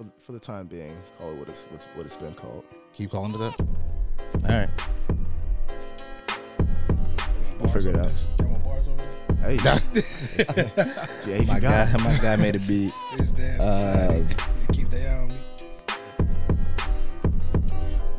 for, for the time being, call it what it's what's, what it's been called. Keep calling to that. All right. We'll figure it out. You want bars over this? Hey, yeah, my guy, my guy made a beat. Uh,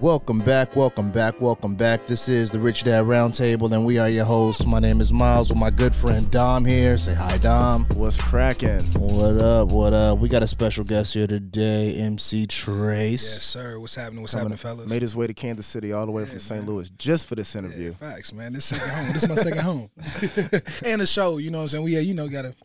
Welcome back, welcome back, welcome back. This is the Rich Dad Roundtable, and we are your hosts. My name is Miles with my good friend Dom here. Say hi, Dom. What's cracking? What up? What up? We got a special guest here today, MC Trace. Yes, sir. What's happening? What's Coming- happening, fellas? Made his way to Kansas City all the way from St. Louis just for this Yeah, interview. facts, man. This second home. This is my second home. and the show, you know what I'm saying? We, uh, you know, got to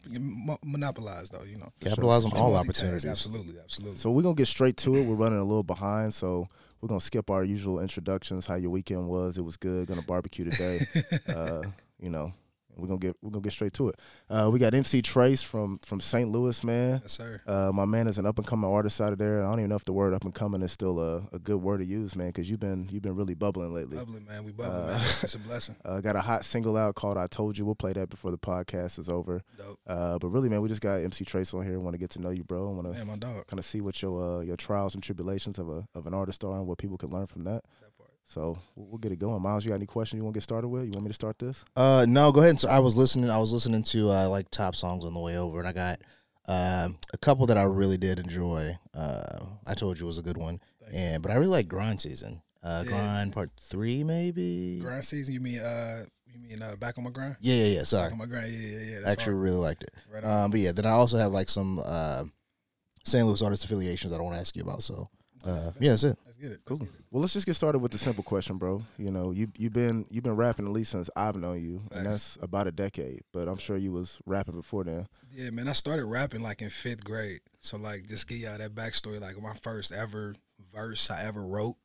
monopolize, though, you know. Capitalize on all opportunities. Absolutely, absolutely. So we're gonna get straight to it. We're running a little behind, so we're gonna skip our usual introductions. How your weekend was? It was good. Gonna barbecue today. uh, you know, we're gonna get we're gonna get straight to it. Uh, we got MC Trace from from St. Louis, man. yes, sir. Uh, my man is an up and coming artist out of there. I don't even know if the word up and coming is still a, a good word to use, man, because you've been you've been really bubbling lately. Bubbling, man. We bubbling, Uh, man. It's, a blessing. Uh, got a hot single out called "I Told You." We'll play that before the podcast is over. Dope. Uh, but really, man, we just got MC Trace on here. Want to get to know you, bro. Want to Man, my dog. kind of see what your uh, your trials and tribulations of a of an artist are and what people can learn from that. That part. So we'll, we'll get it going. Miles, you got any questions you want to get started with? You want me to start this? Uh, no, go ahead. So I was listening. I was listening to uh, like top songs on the way over, and I got um a couple that I really did enjoy. Uh, I told you it was a good one, and but I really like Grind Season. Uh, Yeah. Grind Part Three, maybe. Grind season, you mean, uh, you mean, uh, back on my grind? Yeah, yeah, yeah. Back Sorry, on my grind. Yeah, yeah, yeah. I actually hard. really liked it. Right. Um, but yeah, then I also have like some uh, St. Louis artist affiliations that I don't want to ask you about. So uh, yeah, that's it. Let's get it. Cool. Let's get it. Well, let's just get started with the simple question, bro. You know, you you've been you've been rapping at least since I've known you, and that's about a decade. But I'm sure you was rapping before then. Yeah, man. I started rapping like in fifth grade. So like, just give y'all that backstory. Like my first ever verse I ever wrote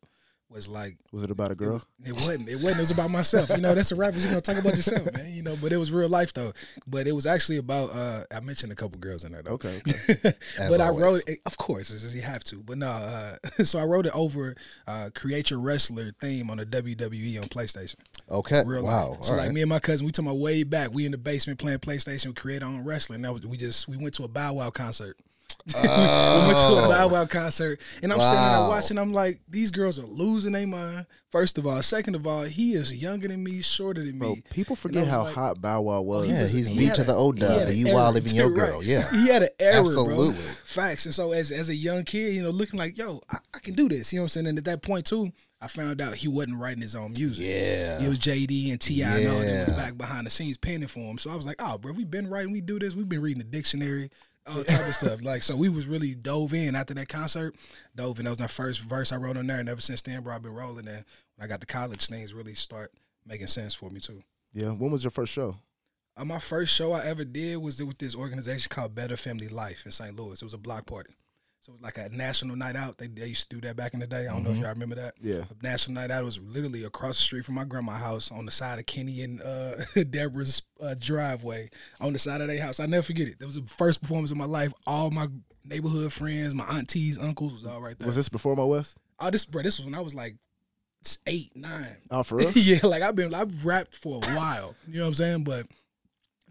was like Was it about a girl? was, it wasn't. It wasn't. It was about myself. You know, that's a rapper. You know, talk about yourself, man. You know, but it was real life though. But it was actually about. uh I mentioned a couple girls in there though. Okay. okay. but I wrote it. Of course, just, you have to. But no. Uh, so I wrote it over uh "Create Your Wrestler" theme on the WWE on PlayStation. Okay. Real wow. life. So All like right. me and my cousin, we talking about way back. We in the basement playing PlayStation. We create our own wrestling. That was we just we went to a Bow Wow concert. We went to a oh. Bow Oh. Wow concert, and I'm sitting there watching. I'm like, these girls are losing their mind. First of all, second of all, he is younger than me, shorter than Bro, me. people forget how like- hot Bow Wow oh, was. Yeah, he's he beat to a- the old he dub, but you error, wild living your too, right. girl. Yeah. He had an error, Absolutely. bro. Facts. And so as as a young kid, you know, looking like, yo, I, I can do this. You know what I'm saying? And at that point too, I found out he wasn't writing his own music. Yeah. It was JD and Ti and all them back behind the scenes penning for him. So I was like, oh, bro, we've been writing, we do this, we've been reading the dictionary, all type of stuff. Like, so we was really dove in after that concert. Dove in. That was my first verse I wrote on there, and ever since then, bro, I've been rolling. And when I got to college, things really start making sense for me too. Yeah. When was your first show? Uh, my first show I ever did was with this organization called Better Family Life in St. Louis. It was a block party. So it was like a national night out. They, they used to do that back in the day. I don't know if Mhm. y'all remember that. Yeah. A national night out was literally across the street from my grandma's house on the side of Kenny and uh, Deborah's uh, driveway on the side of their house. I never forget it. That was the first performance of my life. All my neighborhood friends, my aunties, uncles was all right there. Was this before Mo West? oh, this bro, this was when I was like eight, nine. Oh, for real? yeah, like I've been I've rapped for a while. You know what I'm saying? But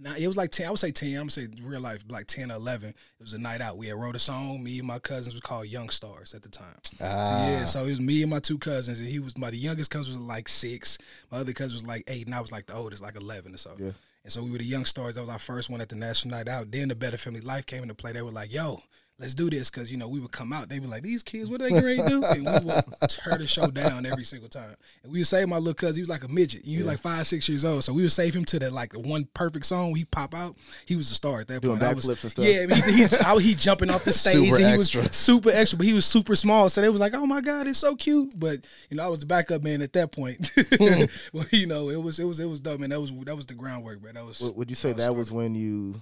now it was like ten. I would say ten. I'm gonna say real life like ten or eleven. It was a night out. We had wrote a song. Me and my cousins was called Young Stars at the time. Ah. Yeah, so it was me and my two cousins, and he was my the youngest cousin was like six. My other cousin was like eight, and I was like the oldest, like eleven or so. Yeah. And so we were the young stars. That was our first one at the national night out. Then the Better Family Life came into play. They were like, "Yo, let's do this," because you know we would come out. They were like, "These kids, what are they going to do?" And we would tear the show down every single time. And we would save my little cousin. He was like a midget. He was like five, six years old. So we would save him to the like the one perfect song. He pop out. He was a star at that Doing point. I was- and stuff? Yeah, he, he, I- he jumping off the stage. Super and he extra. was super extra, but he was super small. So they was like, "Oh my god, it's so cute." But you know, I was the backup man at that point. Hmm. well, you know, it was it was it was dope, man. That was that was the groundwork, man. That was. Would, would you say that was when you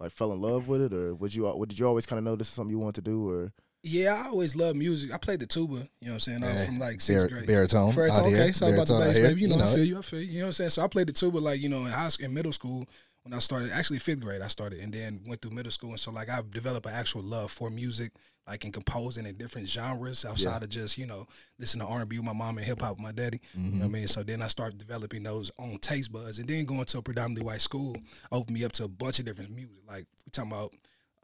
like fell in love with it, or would you? Did you always kind of know this is something you want to do, or Yeah, I always loved music. I played the tuba. You know what I'm saying? I was Hey, from like sixth Bar- grade. baritone. Baritone, okay, so about the bass, baby. You know, I feel you. I feel you. You know what I'm saying? So I played the tuba like you know in high school, in middle school when I started. Actually, fifth grade I started, and then went through middle school, and so like I've developed an actual love for music, like in composing in different genres outside of just you know listening to R&B with my mom and hip hop with my daddy. You know Mm-hmm. what I mean? So then I started developing those own taste buds, and then going to a predominantly white school opened me up to a bunch of different music. Like we talking about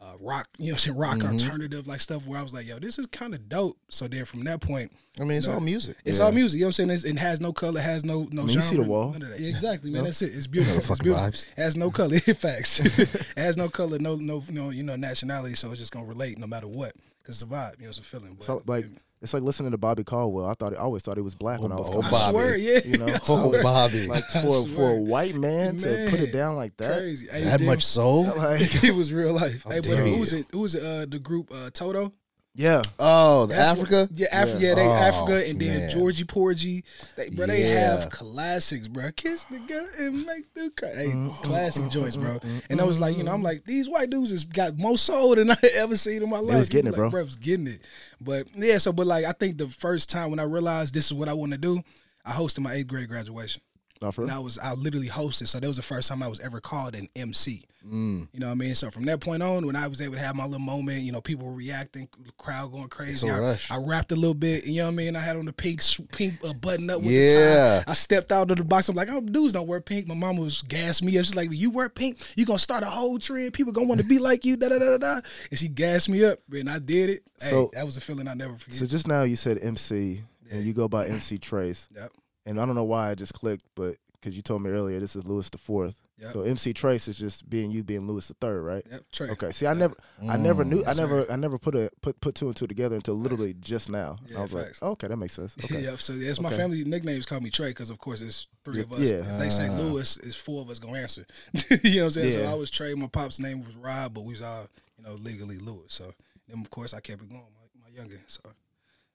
uh, rock, you know, what I'm saying rock alternative like stuff where I was like, yo, this is kind of dope. So then from that point, I mean, it's No. all music. it's Yeah. all music. You know what I'm saying? It's, it has no color, has no no. I mean, you see the wall. none of that. Yeah, exactly, man. That's it. It's beautiful. It's beautiful. vibes. It has no color. Facts. it has no color, no no no you know nationality. So it's just gonna relate no matter what. Cause it's a vibe. You know, it's a feeling. But, So like it's like listening to Bobby Caldwell. I thought I always thought he was black when I was Oh, coming I up. Bobby. swear, yeah. You know, Oh. Bobby. Like for for a white man, to put it down like that. crazy. Hey, that damn. much soul? Like it was real life. How Hey, but dare who was it? Who was it? Uh, the group uh, Toto. Yeah. Oh, the That's Africa? What, yeah, Africa. Yeah. Yeah, they Oh, Africa, and then man. Georgie Porgy. They, bro, they Yeah. have classics, bro. Kiss the girl and make the cry. Hey, Mm-hmm. classic mm-hmm, joints, bro. Mm-hmm, and I was like, you know, I'm mm-hmm. like, these white dudes has got more soul than I ever seen in my life. was getting it, bro. Like, bro, was getting it. But yeah, so but like, I think the first time when I realized this is what I want to do, I hosted my eighth grade graduation. Not for And? I was I literally hosted, so that was the first time I was ever called an MC. Mm. You know what I mean? So from that point on, when I was able to have my little moment, you know, people were reacting, crowd going crazy. I. I rapped a little bit. You know what I mean? I had on the pink pink uh, button up with the Yeah. tie. I stepped out of the box. I'm like, oh, dudes don't wear pink. My mom was gassed me up. She's like, you wear pink, you gonna start a whole trend. People gonna want to be like you. Da da da da da. And she gassed me up, and I did it. Hey, So- that was a feeling I never forget. So just now you said MC and you go by MC Trace. yep. And I don't know why I just clicked, but because you told me earlier this is Lewis the fourth. Yep. So MC Trace is just being you being Lewis the third, right? Yep. Trey. Okay. See, I never, I never knew, I never, sir. I never put a put put two and two together until literally just now. Yeah, I was facts. like, okay, that makes sense. Okay. Yep. So that's my Okay. family nicknames call me Trey because of course it's three of us. yeah. If they say Ah. Lewis, it's four of us gonna answer. you know what I'm saying? So I was Trey. My pop's name was Rob, but we was all you know legally Lewis. So then of course I kept it going. My, my youngin. So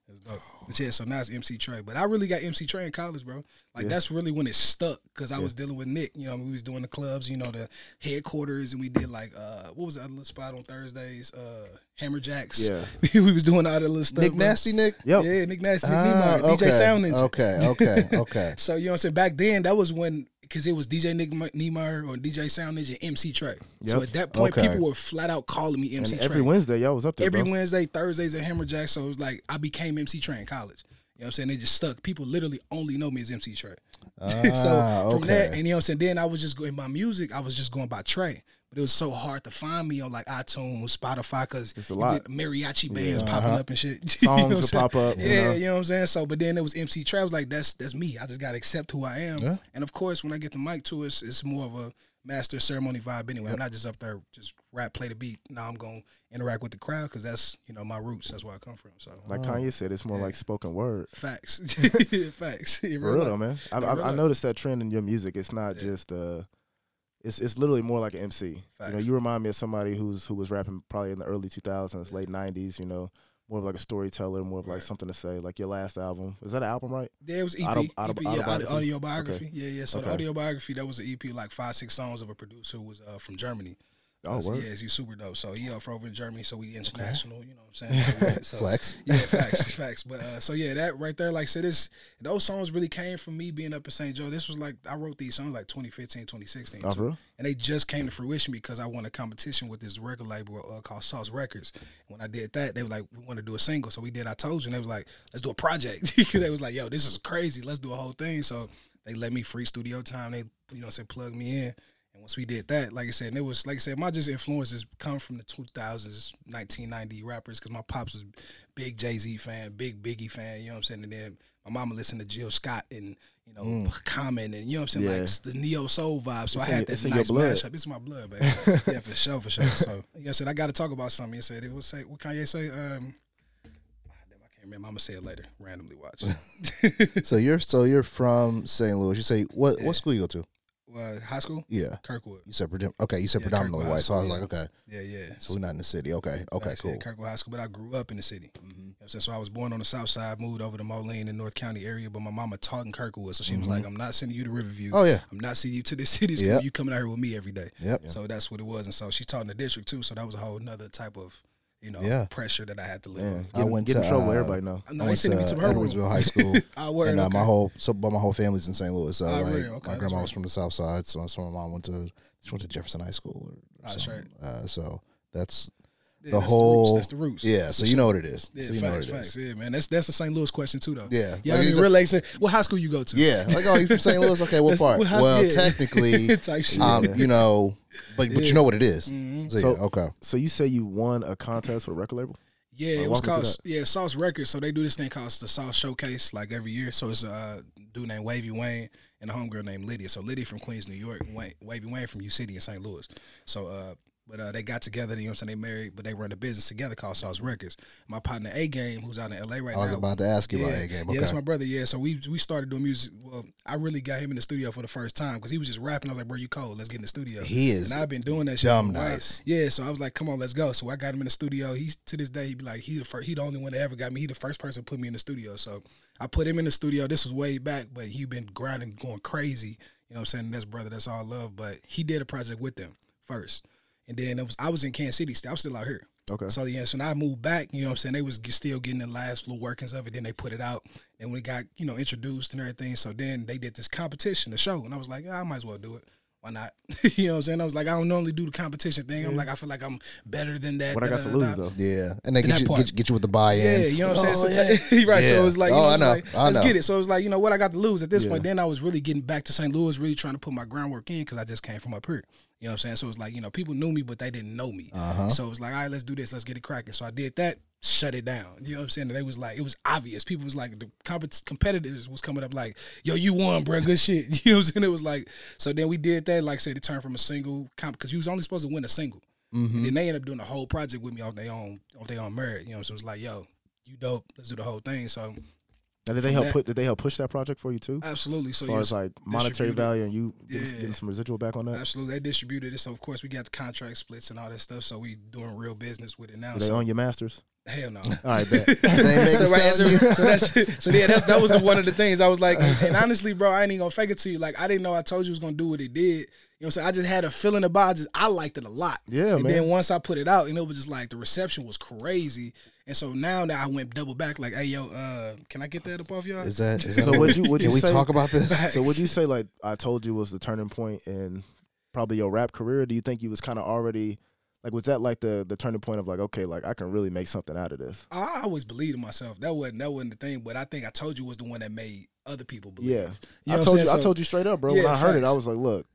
it was dope. But yeah, so now it's MC Trey. But I really got MC Trey in college, bro. Like Yeah. that's really when it stuck because I was dealing with Nick. You know, we was doing the clubs, you know, the headquarters, and we did like uh what was that little spot on Thursdays? Uh Hammer Jacks. Yeah. we was doing all that little stuff. Nick bro. Nasty Nick? Yep. Yeah, Nick Nasty, Nick Ah, Niemeyer, okay. DJ Sound Ninja. Okay, okay, okay. So you know what I'm saying? Back then, that was when because it was DJ Nick Niemeyer or DJ Sound Ninja, MC Trey. So at that point, Okay. people were flat out calling me MC And Trey. every Wednesday, y'all was up there. Every bro. Wednesday, Thursdays at Hammerjack. So it was like I became MC Trey in college. You know what I'm saying? They just stuck. People literally only know me as MC Trey. Ah, so from okay. that, and you know what I'm saying? Then I was just going by music. I was just going by Trey. But it was so hard to find me on like iTunes, Spotify, because It's a lot. mariachi bands Yeah. popping Uh-huh. up and shit. You know what Songs I'm will saying? pop up. you Yeah, know? you know what I'm saying. So, but then it was MC Trey. I was like, that's that's me. I just gotta accept who I am. Yeah. And of course, when I get the mic to us, it's more of a master ceremony vibe anyway. I'm not just up there just rap, play the beat. Now I'm gonna interact with the crowd because that's you know my roots. That's where I come from. So Like Kanye said, it's more Yeah. like spoken word. facts, facts. For real real though, man. I, I, real I noticed that trend in your music. It's not Yeah. just uh, it's it's literally more like an MC. You know, you remind me of somebody who's who was rapping probably in the early 2000s, late 90s. You know, more of like a storyteller, more of like Right. something to say. Like your last album, is that an album, right? Yeah, it was EP. Auto- EP auto- yeah, audio, autobiography? autobiography. Yeah, yeah. So the Okay. autobiography that was an EP, like five, six songs of a producer who was uh, from Germany. Oh, so yeah, he's super dope. So he up over in Germany, so we international. You know what I'm saying? So, Flex. Yeah, facts, facts. But uh, so yeah, that right there, like I said, this those songs really came from me being up in St. Joe. This was like I wrote these songs like 2015, 2016, Oh, too. and they just came to fruition because I won a competition with this record label uh, called Sauce Records. When I did that, they were like, "We want to do a single," so we did. I told you, and they was like, "Let's do a project." they was like, "Yo, this is crazy. Let's do a whole thing." So they let me free studio time. They you know say plug me in. And once we did that, like I said, and it was like I said, my just influences come from the 2000s, 1990 rappers, because my pops was big Jay Z fan, big Biggie fan. You know what I'm saying? And then my mama listened to Jill Scott and you know Common and you know what I'm saying, Yeah. like the neo soul vibe. So It's I had that in your nice mashup. It's my blood, baby. yeah, for sure, for sure. So you know, I said I got to talk about something. He said it was say what Kanye say. Um, damn, I can't remember. I'm gonna say it later. Randomly watch. So you're so you're from St. Louis. You say what Yeah. what school you go to? Uh, high school, Yeah. Kirkwood. You said predom- okay, you said Yeah, predominantly white. So I was like, okay. Yeah, yeah. So we're not in the city. Okay. Okay, Like I said, cool. Kirkwood High School, but I grew up in the city. Mhm. You know I'm saying? So I was born on the south side, moved over to Moline in North County area, but my mama taught in Kirkwood. So she was Mhm. like, I'm not sending you to Riverview. Oh yeah. I'm not sending you to the city school. Yep. You coming out here with me every day. Yep. So that's what it was. And so she taught in the district too. So that was a whole nother type of, you know, Yeah. pressure that I had to live Man, with. I get, went get in to, trouble. uh, everybody know. No, I they went sending me to to her. Edwardsville High School. I word, and uh, my whole so but my whole family's in St. Louis. So Ah, like really? Okay, my grandma right. was from the South Side, so, so my mom went to she went to Jefferson High School or, or Ah, that's something. Uh, so that's Yeah, the that's whole roots. That's the roots. Yeah, so you know what it is. Yeah, so you know facts, what it is. facts. Yeah, man. That's that's a St. Louis question too, though. Yeah, Yeah, like I mean, said- really, say, what high school you go to? Yeah, like oh, you from St. Louis? Okay, what part? what high- well, yeah. technically, type shit. um, you know, but but you know what it is. Mhm. So, So- okay, So you say you won a contest with a record label? Yeah, Uh, it was walk me through called yeah Sauce Records. So they do this thing called the Sauce Showcase like every year. So it's a dude named Wavy Wayne and a homegirl named Lydia. So Lydia from Queens, New York, Wayne, Wavy Wayne from U City in St. Louis. So uh, but uh, they got together. You know what I'm saying? They married, but they run a business together called Sauce Records. My partner A Game, who's out in LA right now. I was now. about to ask you yeah, about a game. yeah, Okay, that's my brother. Yeah, so we we started doing music. Well, I really got him in the studio for the first time because he was just rapping. I was like, "Bro, you cold? Let's get in the studio." he is and I've been doing that shit dumb for nice. Yeah, so I was like, "Come on, let's go." So I got him in the studio. He's to this day, he be like, "He the first, he the only one that ever got me. He the first person to put me in the studio." So I put him in the studio. This was way back, but he been grinding, going crazy. You know what I'm saying? That's brother. That's all love. But he did a project with them first, and then it was I was in Kansas City. Still, I was still out here. Okay. So yeah, so when I moved back, you know what I'm saying, they was still getting the last little workings of it. Then they put it out, and we got you know introduced and everything. So then they did this competition, the show, and I was like, yeah, I might as well do it. Why not? you know what I'm saying? I was like, I don't normally do the competition thing. I'm like, I feel like I'm better than that. What I got to da-da-da-da. lose though? Yeah, and they get you, get, get you with the buy-in. Yeah, you know what I'm Oh, saying? So yeah. right, so it was like, you Oh, know, I know. like, I let's know. get it. So it was like, you know, what I got to lose at this Yeah. point. Then I was really getting back to St. Louis, really trying to put my groundwork in because I just came from up here. You know what I'm saying? So it's like, you know, people knew me, but they didn't know me. Uh-huh. So it was like, all right, let's do this. Let's get it cracking. So I did that, shut it down. You know what I'm saying? And they was like, it was obvious. People was like, the compet- competitors was coming up like, yo, you won, bro. Good shit. You know what I'm saying? It was like, so then we did that. Like I said, it turned from a single, comp, because you was only supposed to win a single. Mm-hmm. And then they ended up doing the whole project with me off their own, off their own merit. You know, so it was like, yo, you dope. Let's do the whole thing. So Now, did they help that- put? Did they help push that project for you too? absolutely. So as far yes, as like monetary value and you getting, Yeah. getting some residual back on that? absolutely, they distributed it. So of course we got the contract splits and all that stuff. So we doing real business with it now. Do they so own your masters? hell no. All right, bet. So, it right, so, you- so that's so yeah, that's that was one of the things I was like, and, and honestly, bro, I ain't even gonna fake it to you. Like I didn't know I told you was gonna do what it did. You know what I'm saying? I just had a feeling about it. I just I liked it a lot. Yeah, and man. then once I put it out, and it was just like the reception was crazy. And so now that I went double back, like, hey yo, uh, can I get that up off y'all? Is that is that? So would you- would can you we say- talk about this? so would you say like I told you was the turning point in probably your rap career? Do you think you was kind of already like was that like the the turning point of like okay like I can really make something out of this? I always believed in myself. That wasn't that wasn't the thing, but I think I told you was the one that made other people believe. Yeah, You know I told you saying? I told you straight up, bro. when I heard it, I was like, look,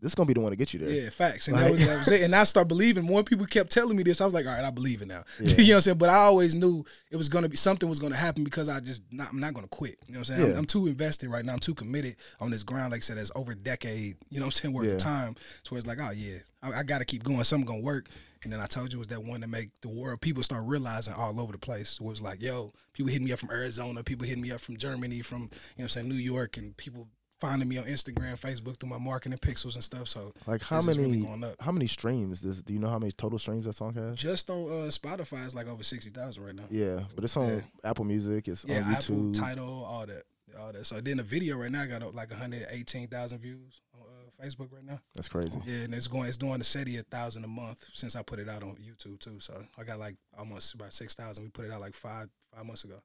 this is gonna be the one to get you there. Yeah, facts. And Like- that, was, that was it. And I start believing. More people kept telling me this. I was like, all right, I believe it now. Yeah. you know what I'm saying? But I always knew it was gonna be something was gonna happen because I just not I'm not gonna quit. You know what I'm saying? I'm, I'm too invested right now. I'm too committed on this ground. Like I said, it's over a decade. You know what I'm saying? Worth Yeah. of time. So it's like, oh yeah, I, I got to keep going. Something gonna work. And then I told you it was that one to make the world people start realizing all over the place. It was like, yo, people hitting me up from Arizona, people hitting me up from Germany, from you know what I'm saying, New York, and people finding me on Instagram, Facebook through my marketing pixels and stuff. So Like how really many going up. how many streams does do you know how many total streams that song has? just on uh, Spotify it's like over sixty thousand right now. Yeah, but it's on Yeah. Apple Music, it's Yeah, on Apple, YouTube. title, all that, all that. So then the video right now got up like one hundred eighteen thousand views on uh, Facebook right now. That's crazy. Yeah, and it's going, it's doing the steady a thousand a month since I put it out on YouTube too. So I got like almost about six thousand. We put it out like five five months ago.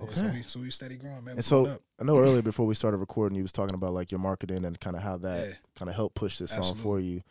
Yeah, so Okay. we so we steady growing, man. And so up. I know earlier before we started recording, you was talking about like your marketing and kind of how that Yeah. kind of helped push this song for you.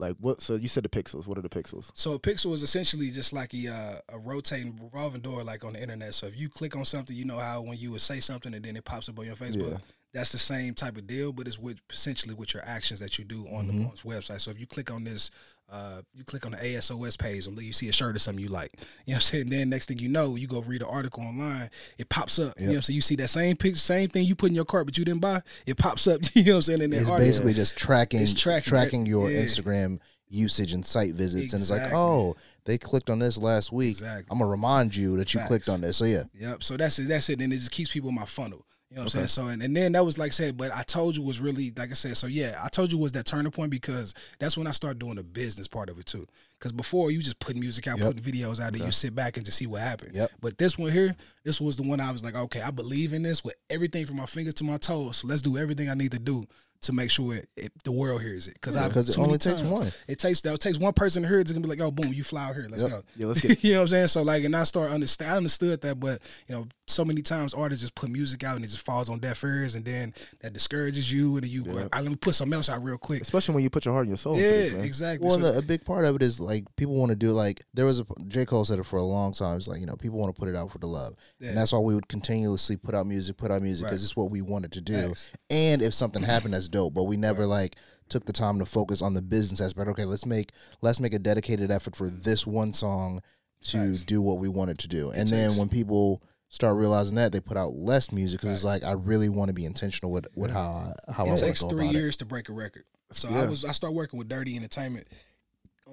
Like what? So you said the pixels. What are the pixels? So a pixel is essentially just like a uh, a rotating revolving door, like on the internet. So if you click on something, you know how when you would say something and then it pops up on your Facebook. Yeah. That's the same type of deal, but it's with essentially with your actions that you do on Mhm. the website. So if you click on this, uh, you click on the ASOS page and you see a shirt or something you like, you know what I'm saying. Then next thing you know, you go read an article online, it pops up. You know what I'm saying. You see that same picture, same thing you put in your cart, but you didn't buy, it pops up. You know what I'm saying. In that It's article. basically just tracking, It's tracking tracking, your Yeah. Instagram usage and site visits, and it's like, oh, they clicked on this last week. Exactly. I'm gonna remind you that you clicked on this. So yeah, Yep. So that's it. That's it. And it just keeps people in my funnel. You know what I'm saying? So and, and then that was like I said, but I told you was really like I said. So yeah, I told you was that turning point because that's when I started doing the business part of it too. Because before you just put music out, Yep. putting videos out, and you sit back and just see what happened. Yep. But this one here, this was the one I was like, okay, I believe in this with everything from my fingers to my toes. So let's do everything I need to do to make sure it, it, the world hears it. Because because it only takes times- one. It takes that takes one person to hear it. It's gonna be like, oh, boom, you fly out here. Let's Yep. go. Yeah, let's get you know what I'm saying? So like, and I start understand. I understood that, but you know, so many times artists just put music out and it just falls on deaf ears, and then that discourages you, and then you, Yeah. I let me put something else out real quick. especially when you put your heart and your soul. Yeah, this, man. exactly. Well, So- the, a big part of it is like people want to do like there was a J Cole said it for a long time. It's like you know people want to put it out for the love, Yeah. and that's why we would continuously put out music, put out music Right. because it's what we wanted to do. Facts. And if something happened, that's dope. But we never like took the time to focus on the business aspect. Okay, let's make let's make a dedicated effort for this one song to do what we wanted to do. And then when people start realizing that, they put out less music because it's like I really want to be intentional with with how I, how I it want to takes go three about it. years to break a record. So Yeah. I was I started working with Derrty Entertainment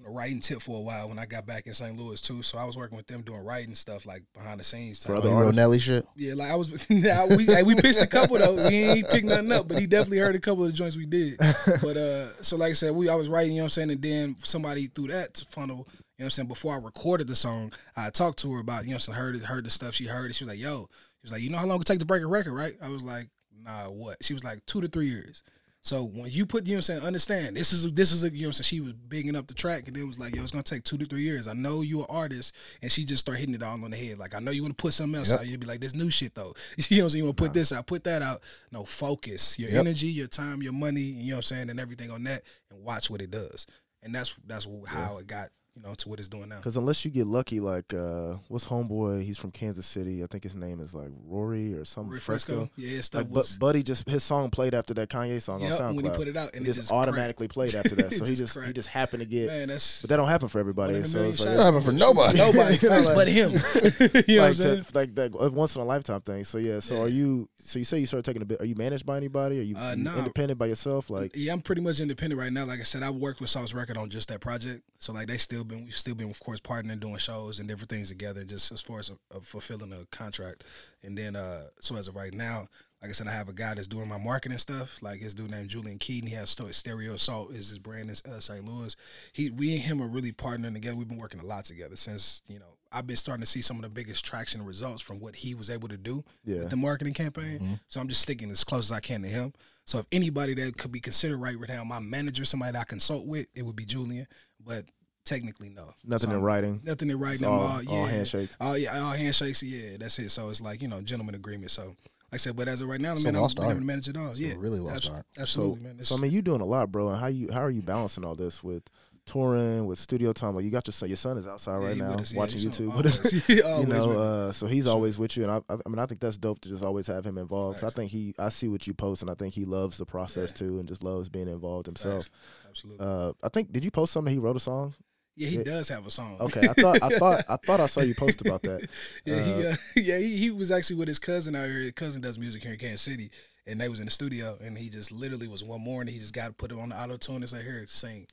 on the writing tip for a while when I got back in St. Louis too. So I was working with them doing writing stuff like behind the scenes. For type other of- you wrote artists. Nelly shit. Yeah, like I was. Nah, we hey, we pitched a couple though. We ain't picked nothing up, but he definitely heard a couple of the joints we did. But uh, so like I said, we I was writing. You know what I'm saying, and then somebody threw that to funnel. You know what I'm saying. Before I recorded the song, I talked to her about you know what I'm saying, heard it, heard the stuff she heard. It. She was like, "Yo," she was like, "You know how long it take to break a record, right?" I was like, "Nah, what?" She was like, two to three years." So when you put, you know what I'm saying, understand this is this is a, you know what I'm saying. She was bigging up the track, and it was like, yo, it's gonna take two to three years. I know you're an artist, and she just started hitting it all on the head. Like I know you want to put something else Yep. out. You'd be like, this new shit though. You know what I'm saying? You want to put this out, put that out. No, focus your Yep. energy, your time, your money. You know what I'm saying, and everything on that, and watch what it does. And that's that's how it got you know to what it's doing now. Because unless you get lucky, like uh, what's homeboy? He's from Kansas City. I think his name is like Rory or something. Rory Fresco. Fresco, yeah, his stuff Like, was. but Buddy just his song played after that Kanye song Yep, on SoundCloud. when he put it out, it and it just, just cracked. automatically played after that. So he just just he just happened to get. Man, that's But that don't happen for everybody. One in a So it's like, shots. That happen for nobody. nobody, You like- but him. you know what I'm like saying? to, like that once in a lifetime thing. So yeah. So Yeah. are you? So you say you started taking a bit? Are you managed by anybody? Are you, Uh, nah. independent by yourself? Like yeah, I'm pretty much independent right now. Like I said, I worked with Sauce Record on just that project. So like they still been we've still been of course partnering, doing shows and different things together, just as far as uh fulfilling a contract. And then uh so as of right now, like I said, I have a guy that's doing my marketing stuff. Like his dude named Julian Keaton. He has Stereo Assault is his brand in uh, St. Louis. He we and him are really partnering together. We've been working a lot together since you know I've been starting to see some of the biggest traction results from what he was able to do yeah. with the marketing campaign. Mhm. So I'm just sticking as close as I can to him. So if anybody that could be considered right right now, my manager, somebody that I consult with, it would be Julian. But technically, no. Nothing So, in writing. Nothing in It's writing. all, all, yeah, all handshakes. Oh yeah, all handshakes. Yeah, that's it. So it's like you know, gentleman agreement. So like I said, but as of right now, It's a man, I'm lost being able art. to manage it all. It's yeah, really lost abs- art. Absolutely, so, man. so I mean, you doing a lot, bro. And how you how are you balancing all this with touring, with studio time? Like you got your son. Your son is outside Yeah, right he now us. Yeah, watching YouTube. on- What is always. Yeah, you always know, with me. uh, so he's Sure. always with you, and I, I I mean, I think that's dope to just always have him involved. So I think he, I see what you post, and I think he loves the process Yeah. too, and just loves being involved himself. Facts. Absolutely. Uh, I think did you post something? He wrote a song. Yeah, he does have a song. Okay, I thought, I thought, I thought I saw you post about that. Yeah, he, Uh, uh, yeah, he, he was actually with his cousin out here. His cousin does music here in Kansas City, and they was in the studio, and he just literally was one morning. He just got to put it on the auto tune and say, "Here, sing."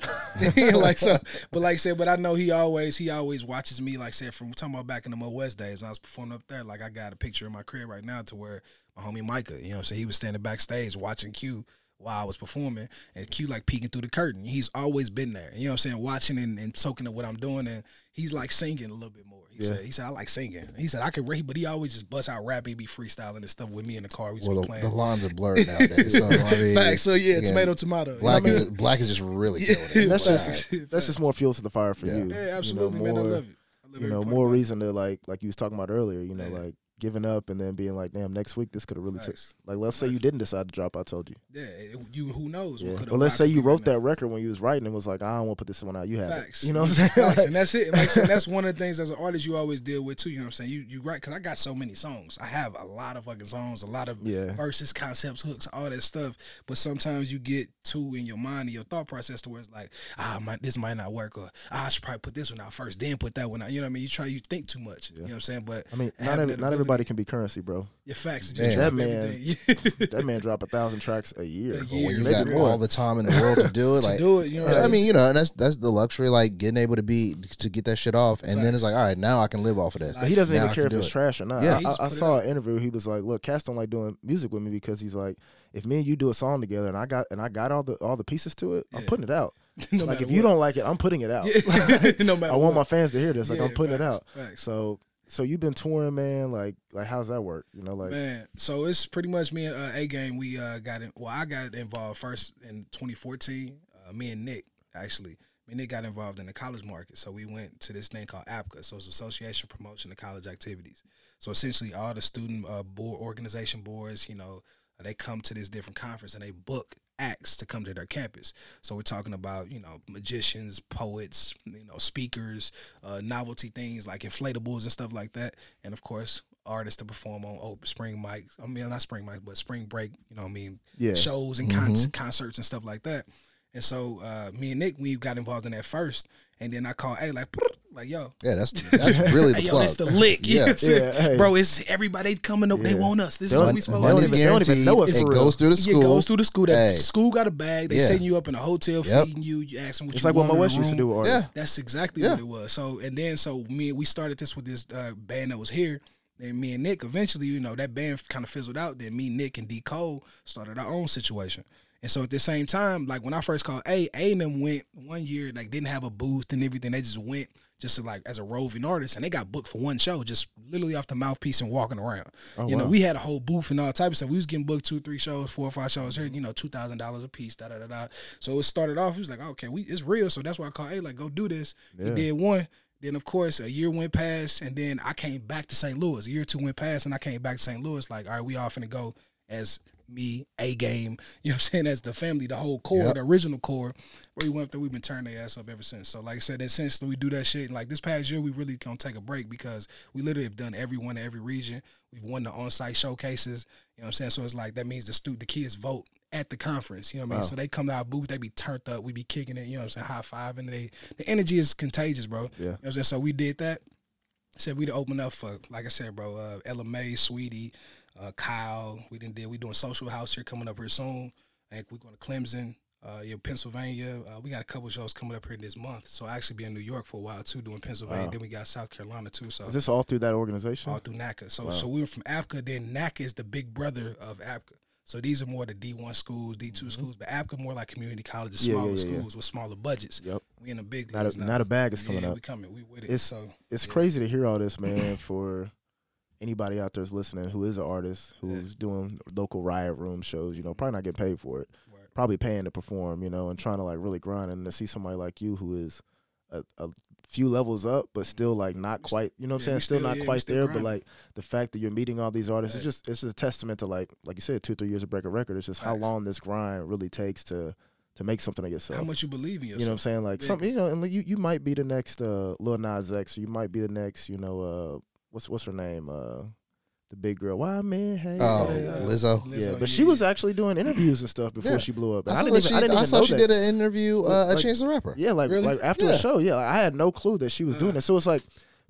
like so, but like I said, but I know he always he always watches me. Like I said, from talking about back in the Mo West days when I was performing up there. Like I got a picture in my crib right now to where my homie Micah, you know, what I'm saying he was standing backstage watching Q while I was performing, and Q like peeking through the curtain. He's always been there, you know what I'm saying, watching and, and soaking up what I'm doing, and he's like singing a little bit more. He Yeah. said, he said I like singing. He said I could rap, but he always just bust out rap. He be freestyling and stuff with me in the car. We just Well, the, playing. the lines are blurred nowadays. So I mean, Facts. So yeah, again, tomato, tomato. Black You know what I is black is just really Yeah, killing it. That's just that's just more fuel to the fire for Yeah. you. mean? yeah, You know, absolutely, man. I more- love it. I love you know, more it. reason to like like you was talking about earlier. You know, like giving up and then being like, damn, next week this could have really took. Facts. Like, let's say you didn't decide to drop. I told you. Yeah, it- you who knows? Yeah. What let's say you wrote that record when you was writing and was like, I don't want to put this one out. You have. You know what I'm saying? Facts. and that's it. And like I said, that's one of the things as an artist you always deal with too. You know what I'm saying? You you write because I got so many songs. I have a lot of fucking songs, a lot of Yeah. verses, concepts, hooks, all that stuff. But sometimes you get too in your mind and your thought process to where it's like, ah, my, this might not work, or ah, I should probably put this one out first, then put that one out. You know what I mean? You try, you think too much. You know what I'm saying? But I mean, not every, not ability- everybody can be Curren$y, bro. Your facts. Man. That man- everything. That man drop a thousand tracks a year. A year, when you maybe got more. all the time in the world to do it, to like do it, you know. I I mean, you know, and that's that's the luxury, like getting able to be to get that shit off, and then it's like, all right, now I can live off of this. Like, But he doesn't Now even care if it's it. trash or not. Yeah. I- I, I saw an interview. He was like, "Look, Cass don't like doing music with me because he's like, if me and you do a song together and I got and I got all the all the pieces to it, I'm putting it out. no like matter if you don't don't like it, I'm putting it out. no matter I want my fans to hear this. Like Yeah, I'm putting it out. Facts. So so you've been touring, man. Like, like how's that work? You know, like Man, so it's pretty much me and uh, A Game. We uh, got in. Well, I got involved first in 2014. Uh, me and Nick actually. Me and Nick got involved in the college market. So we went to this thing called APCA. So it's Association Promotion of College Activities. So essentially, all the student uh, board organization boards, you know, they come to this different conference and they book acts to come to their campus. So we're talking about you know magicians, poets, you know speakers, uh, novelty things like inflatables and stuff like that, and of course artists to perform on oh spring mics. I mean not spring mic, but spring break. You know I mean yeah, shows and con- concerts and stuff like that. And so uh, me and Nick we got involved in that first, and then I called A like like yo. Yeah, that's that's really the Hey, yo, plug. it's the lick, Yeah. what I'm saying? Yeah, hey. bro. It's everybody coming up. They want us. This They is what we they supposed don't to Money's do. even- they don't even guaranteed. know it real. goes through the Yeah, school. goes through the school. That Hey. school got a bag. They Yeah. setting you up in a hotel, Yep. feeding you. You ask them what it's you like what want in Mo the West used to do artists. Yeah. That's exactly Yeah. what it was. So and then so me we started this with this uh, band that was here. Then me and Nick eventually, you know, that band kind of fizzled out. Then me, Nick, and D Cole started our own situation. And so at the same time, like when I first called A, A and them went one year, like didn't have a booth and everything. They just went just to, like as a roving artist, and they got booked for one show, just literally off the mouthpiece and walking around. Oh, you know, we had a whole booth and all type of stuff. We was getting booked two, three shows, four or five shows here. You know, two thousand dollars a piece. Da da da da. So it started off. It was like, okay, we it's real. So that's why I called A, like, go do this. Yeah. He did one. Then of course a year went past, and then I came back to St. Louis. A year or two went past, and I came back to St. Louis. Like, all right, we all finna go as me, a game. You know what I'm saying? As the family, the whole core, Yep. the original core. Where we went through, we've been turning their ass up ever since. So like I said, that since we do that shit, and like this past year, we really gonna take a break because we literally have done every one in every region. We've won the on-site showcases. You know what I'm saying? So it's like that means the stu the kids vote at the conference. You know what I mean? Wow. So they come to our booth, they be turned up, we be kicking it. You know what I'm saying? High five, and they the energy is contagious, bro. Yeah. You know what I'm saying? So we did that. Said we'd open up for, like I said, bro, uh, Ella Mai, Saweetie, uh, Kyle. We didn't did. We doing Social House here coming up here soon. And we're going to Clemson, uh, yeah, Pennsylvania. Uh, we got a couple shows coming up here this month. So I actually be in New York for a while too, doing Pennsylvania. Wow. Then we got South Carolina too. So Is this all through that organization? all through NACA. So Wow. so we were from APCA. Then NACA is the big brother of APCA. So these are more the D one schools, D 2 schools, but APCA more like community colleges, Mm-hmm. Smaller yeah, yeah, yeah. schools with smaller budgets. Yep. We in a big Not a, now. not a bag is coming up. we coming. We with it. It's- so It's crazy to hear all this, man. For anybody out there's listening who is an artist who's doing local riot room shows, you know, probably not getting paid for it, Right. probably paying to perform, you know, and trying to like really grind, and to see somebody like you who is a, a few levels up, but still like not quite, you know, what yeah, I'm saying, still, still- not yeah, quite still there, grinding. but like the fact that you're meeting all these artists, Right. it's just it's just a testament to like like you said, two three years of break a record. It's just how long this grind really takes to to make something of yourself. How much you believe in yourself? You know what I'm saying? Like Yeah, you know, and like, you you might be the next uh Lil Nas X, or you might be the next, you know, uh what's what's her name? Uh the big girl. Why man? Hey, Oh, hey, uh, Lizzo. Yeah, Lizzo, but she was actually doing interviews and stuff before Yeah. she blew up. I And I, didn't even, she, I didn't I saw know she that. did an interview, uh, Like- a Chance the Rapper. Yeah, like Really? like after Yeah. the show, yeah, like, I had no clue that she was doing it. So it's like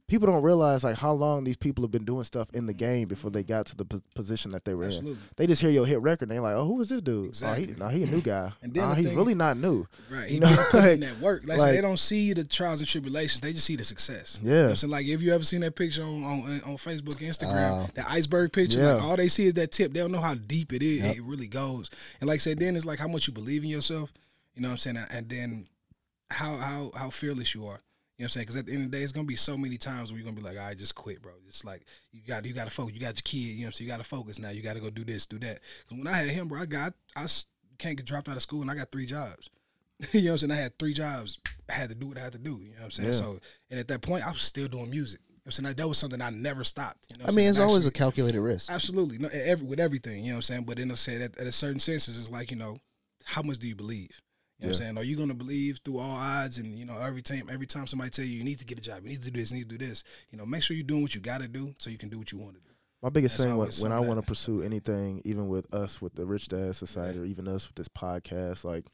people don't realize like how long these people have been doing stuff in the game before they got to the p- position that they were in. They just hear your hit record and they're like, "Oh, who is this dude? Exactly. Oh, he, no, he a new guy. And then Nah, the he's really not new." Right. You You know, know, putting that work. Like, like- they don't see the trials and tribulations. They just see the success. You know Yeah. what I'm saying? Like if you ever seen that picture on on, on Facebook, Instagram, Oh. that iceberg picture, Yeah. like all they see is that tip. They don't know how deep it is. Yep. It really goes. And like I said, then it's like how much you believe in yourself. You know what I'm saying? And then how how how fearless you are. You know what I'm saying? Because at the end of the day, it's gonna be so many times where you're gonna be like, "I just quit, bro." It's like you got you got to focus. You got your kid. You know what I'm saying? You got to focus now. You got to go do this, do that. 'Cause when I had him, bro, I got I can't get dropped out of school, and I got three jobs. you know what I'm saying? I had three jobs. I had to do what I had to do. You know what I'm saying? Yeah. So, and at that point, I was still doing music. You know what I'm saying? That was something I never stopped. You know what I mean, saying? it's always a calculated risk. Absolutely, no, every with everything, you know what I'm saying. But then I said at, at a certain senses, it's like you know, how much do you believe? You know what I'm saying? Are you gonna believe through all odds? And you know, every time every time somebody tell you you need to get a job, you need to do this, you need to do this. You know, make sure you're doing what you got to do so you can do what you want to do. My biggest That's thing when, when I want to pursue anything, even with us with the Rich Dad Society, or even us with this podcast, like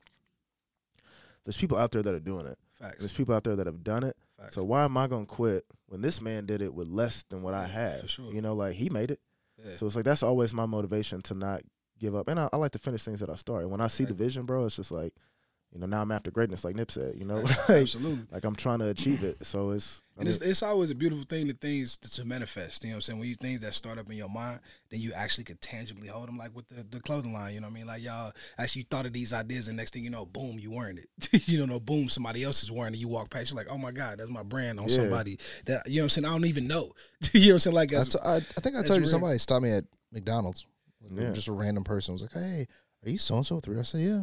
there's people out there that are doing it. Facts. There's people out there that have done it. Facts. So why am I gonna quit when this man did it with less than what I Yeah, had? for sure. You know, like he made it. yeah. So it's like that's always my motivation to not give up. And I, I like to finish things that I start. And when I see the vision, bro, it's just like, you know, now I'm after greatness, like Nip said. You know, like, Absolutely. like I'm trying to achieve it. So it's, I And mean, it's, it's always a beautiful thing, the things to, to manifest. You know what I'm saying? When you things that start up in your mind, then you actually could tangibly hold them, like with the, the clothing line. You know what I mean? Like y'all actually thought of these ideas, and next thing you know, boom, you wearing it. you don't know, boom, somebody else is wearing it. You walk past, you're like, oh my god, that's my brand on Yeah. somebody that you know what I'm saying. I don't even know. you know what I'm saying? Like, I, as, t- I, I think I told you real. somebody stopped me at McDonald's. Yeah. Just a random person was like, "Hey, are you so and so through?" I said, "Yeah."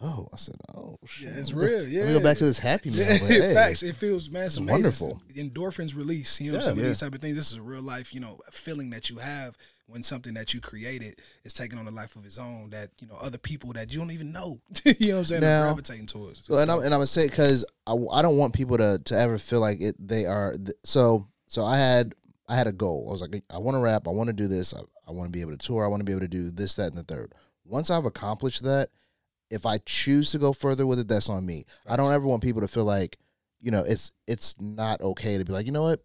Oh, I said, "Oh, shit, yeah, it's real. Yeah, Let me go back to this happy meal. Yeah, but, hey, facts. It feels man, it's, it's wonderful. Endorphins release. You know what Yeah. I'm saying? Yeah. These type of things. This is a real life, you know, feeling that you have when something that you created is taking on a life of its own that, you know, other people that you don't even know. you know what I'm saying? Now- are gravitating towards. So, and I'm and I'm gonna say because I, I don't want people to to ever feel like it they are th- so so I had I had a goal I was like I want to rap I want to do this I, I want to be able to tour I want to be able to do this that and the third once I've accomplished that if I choose to go further with it that's on me. I don't ever want people to feel like you know it's it's not okay to be like you know what?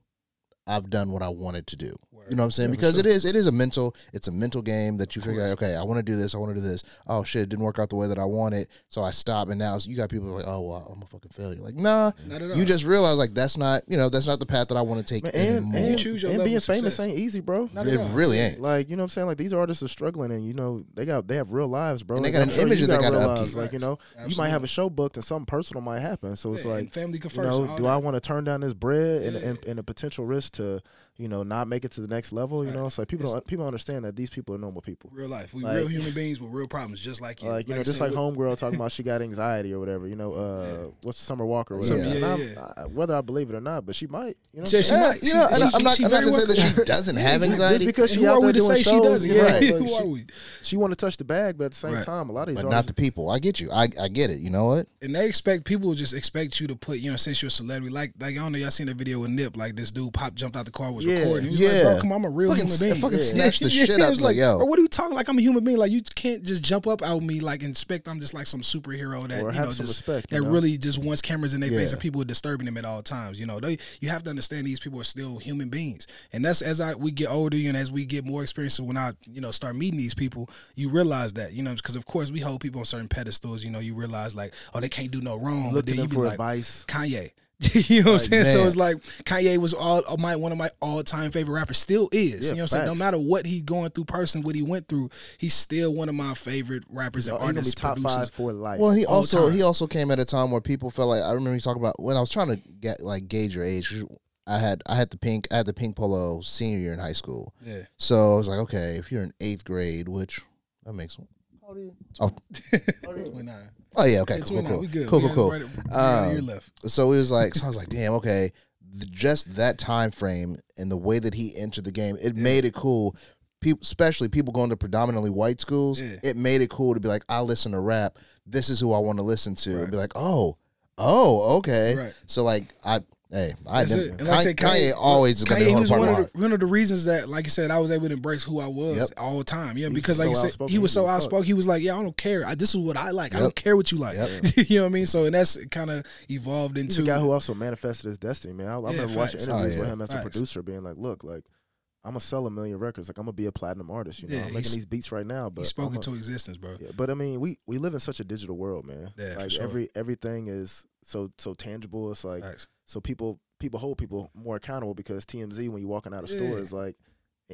I've done what I wanted to do. You know what I'm saying? Yeah, because sure. it is it is a mental it's a mental game that you Of figure out, okay, I want to do this, I want to do this. Oh shit, it didn't work out the way that I wanted. So I stop and now you got people like, Oh well, I'm a fucking failure. Like, nah. Not at all. You just realize like that's not you know, that's not the path that I want to take Man, and, anymore. and, You choose your and being famous ain't easy, bro. Not it really ain't. Like you know what I'm saying? Like these artists are struggling, and you know they got they have real lives, bro. And they got I'm an sure image you that they got gotta upkeep. lives. Like you know, you might have a show booked and something personal might happen. So it's Yeah, like family come you know, do. I want to turn down this bread and, Yeah. and and a potential risk to you know not make it to the next level? You know, so like people It's- don't people understand that these people are normal people. real life. We Like- real human beings with real problems, just like you. Like you know, just like homegirl talking about she got anxiety or whatever. You know, uh, what's Summer Walker? Or whatever. Yeah. Yeah, yeah. I- whether I believe it or not, but she might. You know, what Yeah, I'm she? Yeah, might. you know, She- and she- I'm not, she I'm not gonna say that she doesn't have just- anxiety, just because And she who out are there we to doing say she shows, doesn't? Yeah, know, like, who she- are we? she want to touch the bag, but at the same Right. time, a lot of these but not the people. I get you. I I get it. You know what? and they expect people just expect you to put you know since you're a celebrity like like I don't know y'all seen the video with Nip like this dude pop jumped out the car was Yeah. recording he was Yeah. like bro come on I'm a real Fucking, human being fucking Yeah. snatch the shit it out. was Like, yo, or what are you talking like I'm a human being like you can't just jump up out me like inspect. I'm just like some superhero that or you know just respect. you that know? really just wants cameras in their face and people are disturbing them at all times. You know, they you have to understand these people are still human beings, and that's as I we get older and as we get more experience. When I you know start meeting these people, you realize that you know because of course we hold people on certain pedestals. You know, you realize like oh they can't do no wrong, look to them for like advice. Kanye. you know what I'm Like, saying? So it's like Kanye was all uh, of my one of my all time favorite rappers. Still is. Yeah, you know what I'm saying? No matter what he's going through, person, what he went through, he's still one of my favorite rappers He's and gonna artists. top producers. five for life. Well, he also time. he also came at a time where people felt like I remember you talking about when I was trying to get like gauge your age. I had I had the pink I had the pink polo senior year in high school, Yeah. so I was like, okay, if you're in eighth grade, which that makes how old are you? Oh, 29. oh yeah, okay, Yeah, cool, 29. cool, We good. cool, We cool, cool. right- we got a year Um, left. So it was like, so I was like, damn, okay, th- just that time frame and the way that he entered the game, it made it cool. People, especially people going to predominantly white schools, Yeah. it made it cool to be like, I listen to rap. This is who I want to listen to. Right. And be like, oh, oh, okay. Right. So like, I, hey, I That's never, it. And like I said, Kanye, always is gonna Kanye, be he the was hard part one of the, one of the reasons that, like I said, I was able to embrace who I was Yep. all the time. Yeah, because like so I said, he was so outspoken. He was like, "Yeah, I don't care. I, this is what I like. I don't care what you like." Yep. you know what I mean? So, and that's kind of evolved He's into a guy who also manifested his destiny, man. I, I Yeah, remember watching interviews Oh, with him as a Facts. producer, being like, "Look, like I'm gonna sell a million records. Like I'm gonna be a platinum artist. You know, Yeah, I'm making these beats right now, but he spoke a- into existence, bro. Yeah, but I mean, we we live in such a digital world, man. Yeah, for like sure. every everything is so so tangible. It's like Facts. So people people hold people more accountable because TMZ when you're walking out of store is like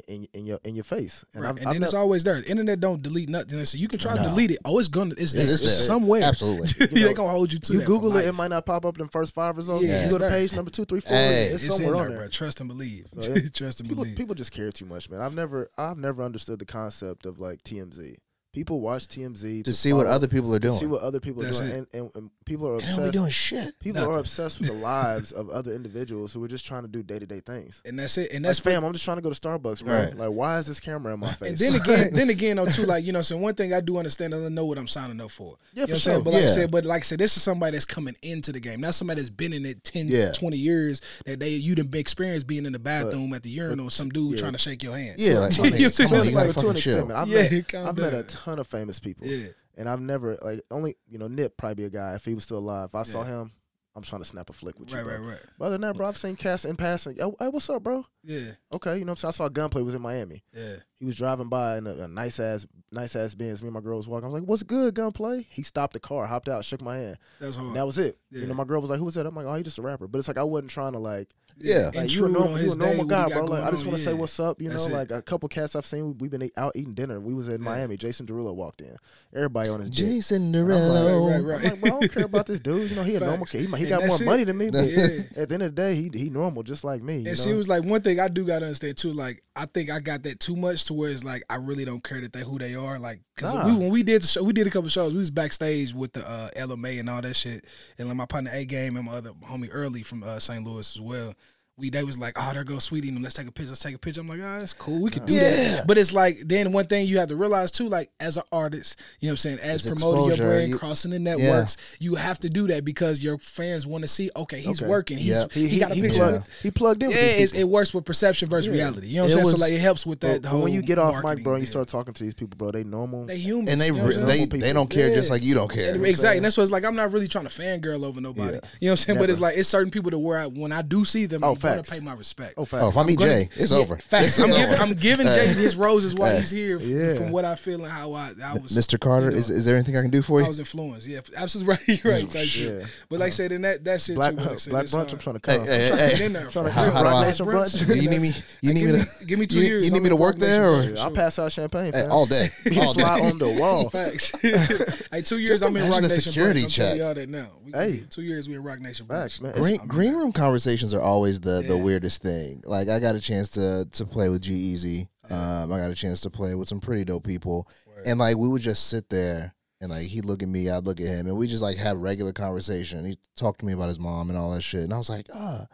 in, in your in your face. And, Right. I've, and I've then it's always there. The internet don't delete nothing. So you can try to delete it. Oh, it's gonna. It's, there. It's It's somewhere. Absolutely. You know, they gonna hold you to you Google it, it might not pop up in the first five results. Yeah, you go to page number two, three, four. Hey. it's, It's somewhere there, on there. bro. Trust and believe. So it- Trust and people believe. people just care too much, man. I've never I've never understood the concept of like TMZ. People watch TMZ to see what other people are to doing. see what other people are That's doing, and, and, and people are They don't obsessed. doing shit. People Nothing. are obsessed with the lives of other individuals who are just trying to do day to day things. and that's it. And That's that's fam. I'm just trying to go to Starbucks, bro. Right. Like, why is this camera in my face? And then again, then again, though, too, like you know, so one thing I do understand, I know what I'm signing up for. Yeah, you know for what sure. saying? But like I said, but like I said, this is somebody that's coming into the game, not somebody that's been in it 10, Yeah. 20 years. That they you done been experienced being in the bathroom at the urinal, some dude yeah. trying to shake your hand. Yeah, like, You my know nigga, I'm saying? come on, you like gotta to an fucking chill. extent, man. I've Yeah, met, I've met a down. Ton of famous people, Yeah, and I've never like only you know Nip probably be a guy if he was still alive. If I saw him, I'm trying to snap a flick with you. Right, bro. right, right. But other than that, bro, I've seen cats in passing. Hey, hey, what's up, bro? Yeah, Okay, you know what I'm saying? I saw Gunplay was in Miami. yeah. He was driving by in a, a nice ass, nice ass Benz. Me and my girl was walking. I was like, "What's good, Gunplay?" He stopped the car, hopped out, shook my hand. That was hard. And that was it. Yeah. You know, my girl was like, "Who was that?" I'm like, "Oh, he just a rapper." But it's like I wasn't trying to like, Yeah. like you a normal, on you a normal what guy, bro. Like I just want to say what's up. You know, it. like a couple cats I've seen. We've been out eating dinner. We was in Yeah. Miami. Jason Derulo walked in. Everybody on his dick. Jason And I'm like, Derulo. Right, right, I'm like, bro, I don't care about this dude. You know, he a normal kid. He, he got more it. money than me. But Yeah. at the end of the day, he he normal, just like me. You And know? see, it was like one thing I do gotta understand too. Like, I think I got that too much to where it's like I really don't care that they who they are. Like, cause Nah. we, when we did the show, we did a couple shows. We was backstage with the uh, Ella Mai and all that shit, and like my partner A Game and my other homie Early from uh, St. Louis as well. We they was like, oh, there goes Saweetie, and let's take a picture. Let's take a picture. I'm like, ah, that's cool. We could do Yeah. that. But it's like then one thing you have to realize too, like as an artist, you know what I'm saying, as It's promoting your brand, You- crossing the networks, you have to do that because your fans want to see, okay, he's Okay. working. He's Yep. he, got a he, picture. plugged, he plugged in. Yeah, with these it's, people. it works with perception versus Yeah. reality. You know what I'm saying? was- so like it helps with that. Whole when you get off mic, bro, and you start talking to these people, bro, they normal. they humans, And they you know they they don't care just like you don't care. And- exactly, and that's why it's like I'm not really trying to fangirl over nobody. You know what I'm saying? But it's like it's certain people to where I, when I do see them, Oh, I'm gonna pay my respect. oh, facts. Oh, if I meet gonna- Jay, it's Yeah, over. Facts. This I'm is giving. I'm giving Jay his roses while he's here f- Yeah. from what I feel and how I, I was. Mr. Carter, you know, is is there anything I can do for you? I was influenced. Yeah, absolutely right. You're right. Type shit. Yeah. But like I said, in that that's it. Black too, like said, Black brunch. uh, I'm trying to Hey, come. hey, trying to hey, get in there. Trying to for How- how I- brunch. you need me? You need me to? give me two years. You need me to work there, or I'll pass out champagne. All day, all day. on the wall. Facts. hey, two years I'm in Roc Nation. security Brunch. I'm check. y'all that now. Hey. two years we in Roc Nation. Facts, Brunch. man. Green, green room conversations are always the, the Yeah. weirdest thing. Like I got a chance to to play with G-Eazy. Um, I got a chance to play with some pretty dope people, Word. and like we would just sit there and like he'd look at me, I'd look at him, and we just like have regular conversation. He talked to me about his mom and all that shit, and I was like, ah,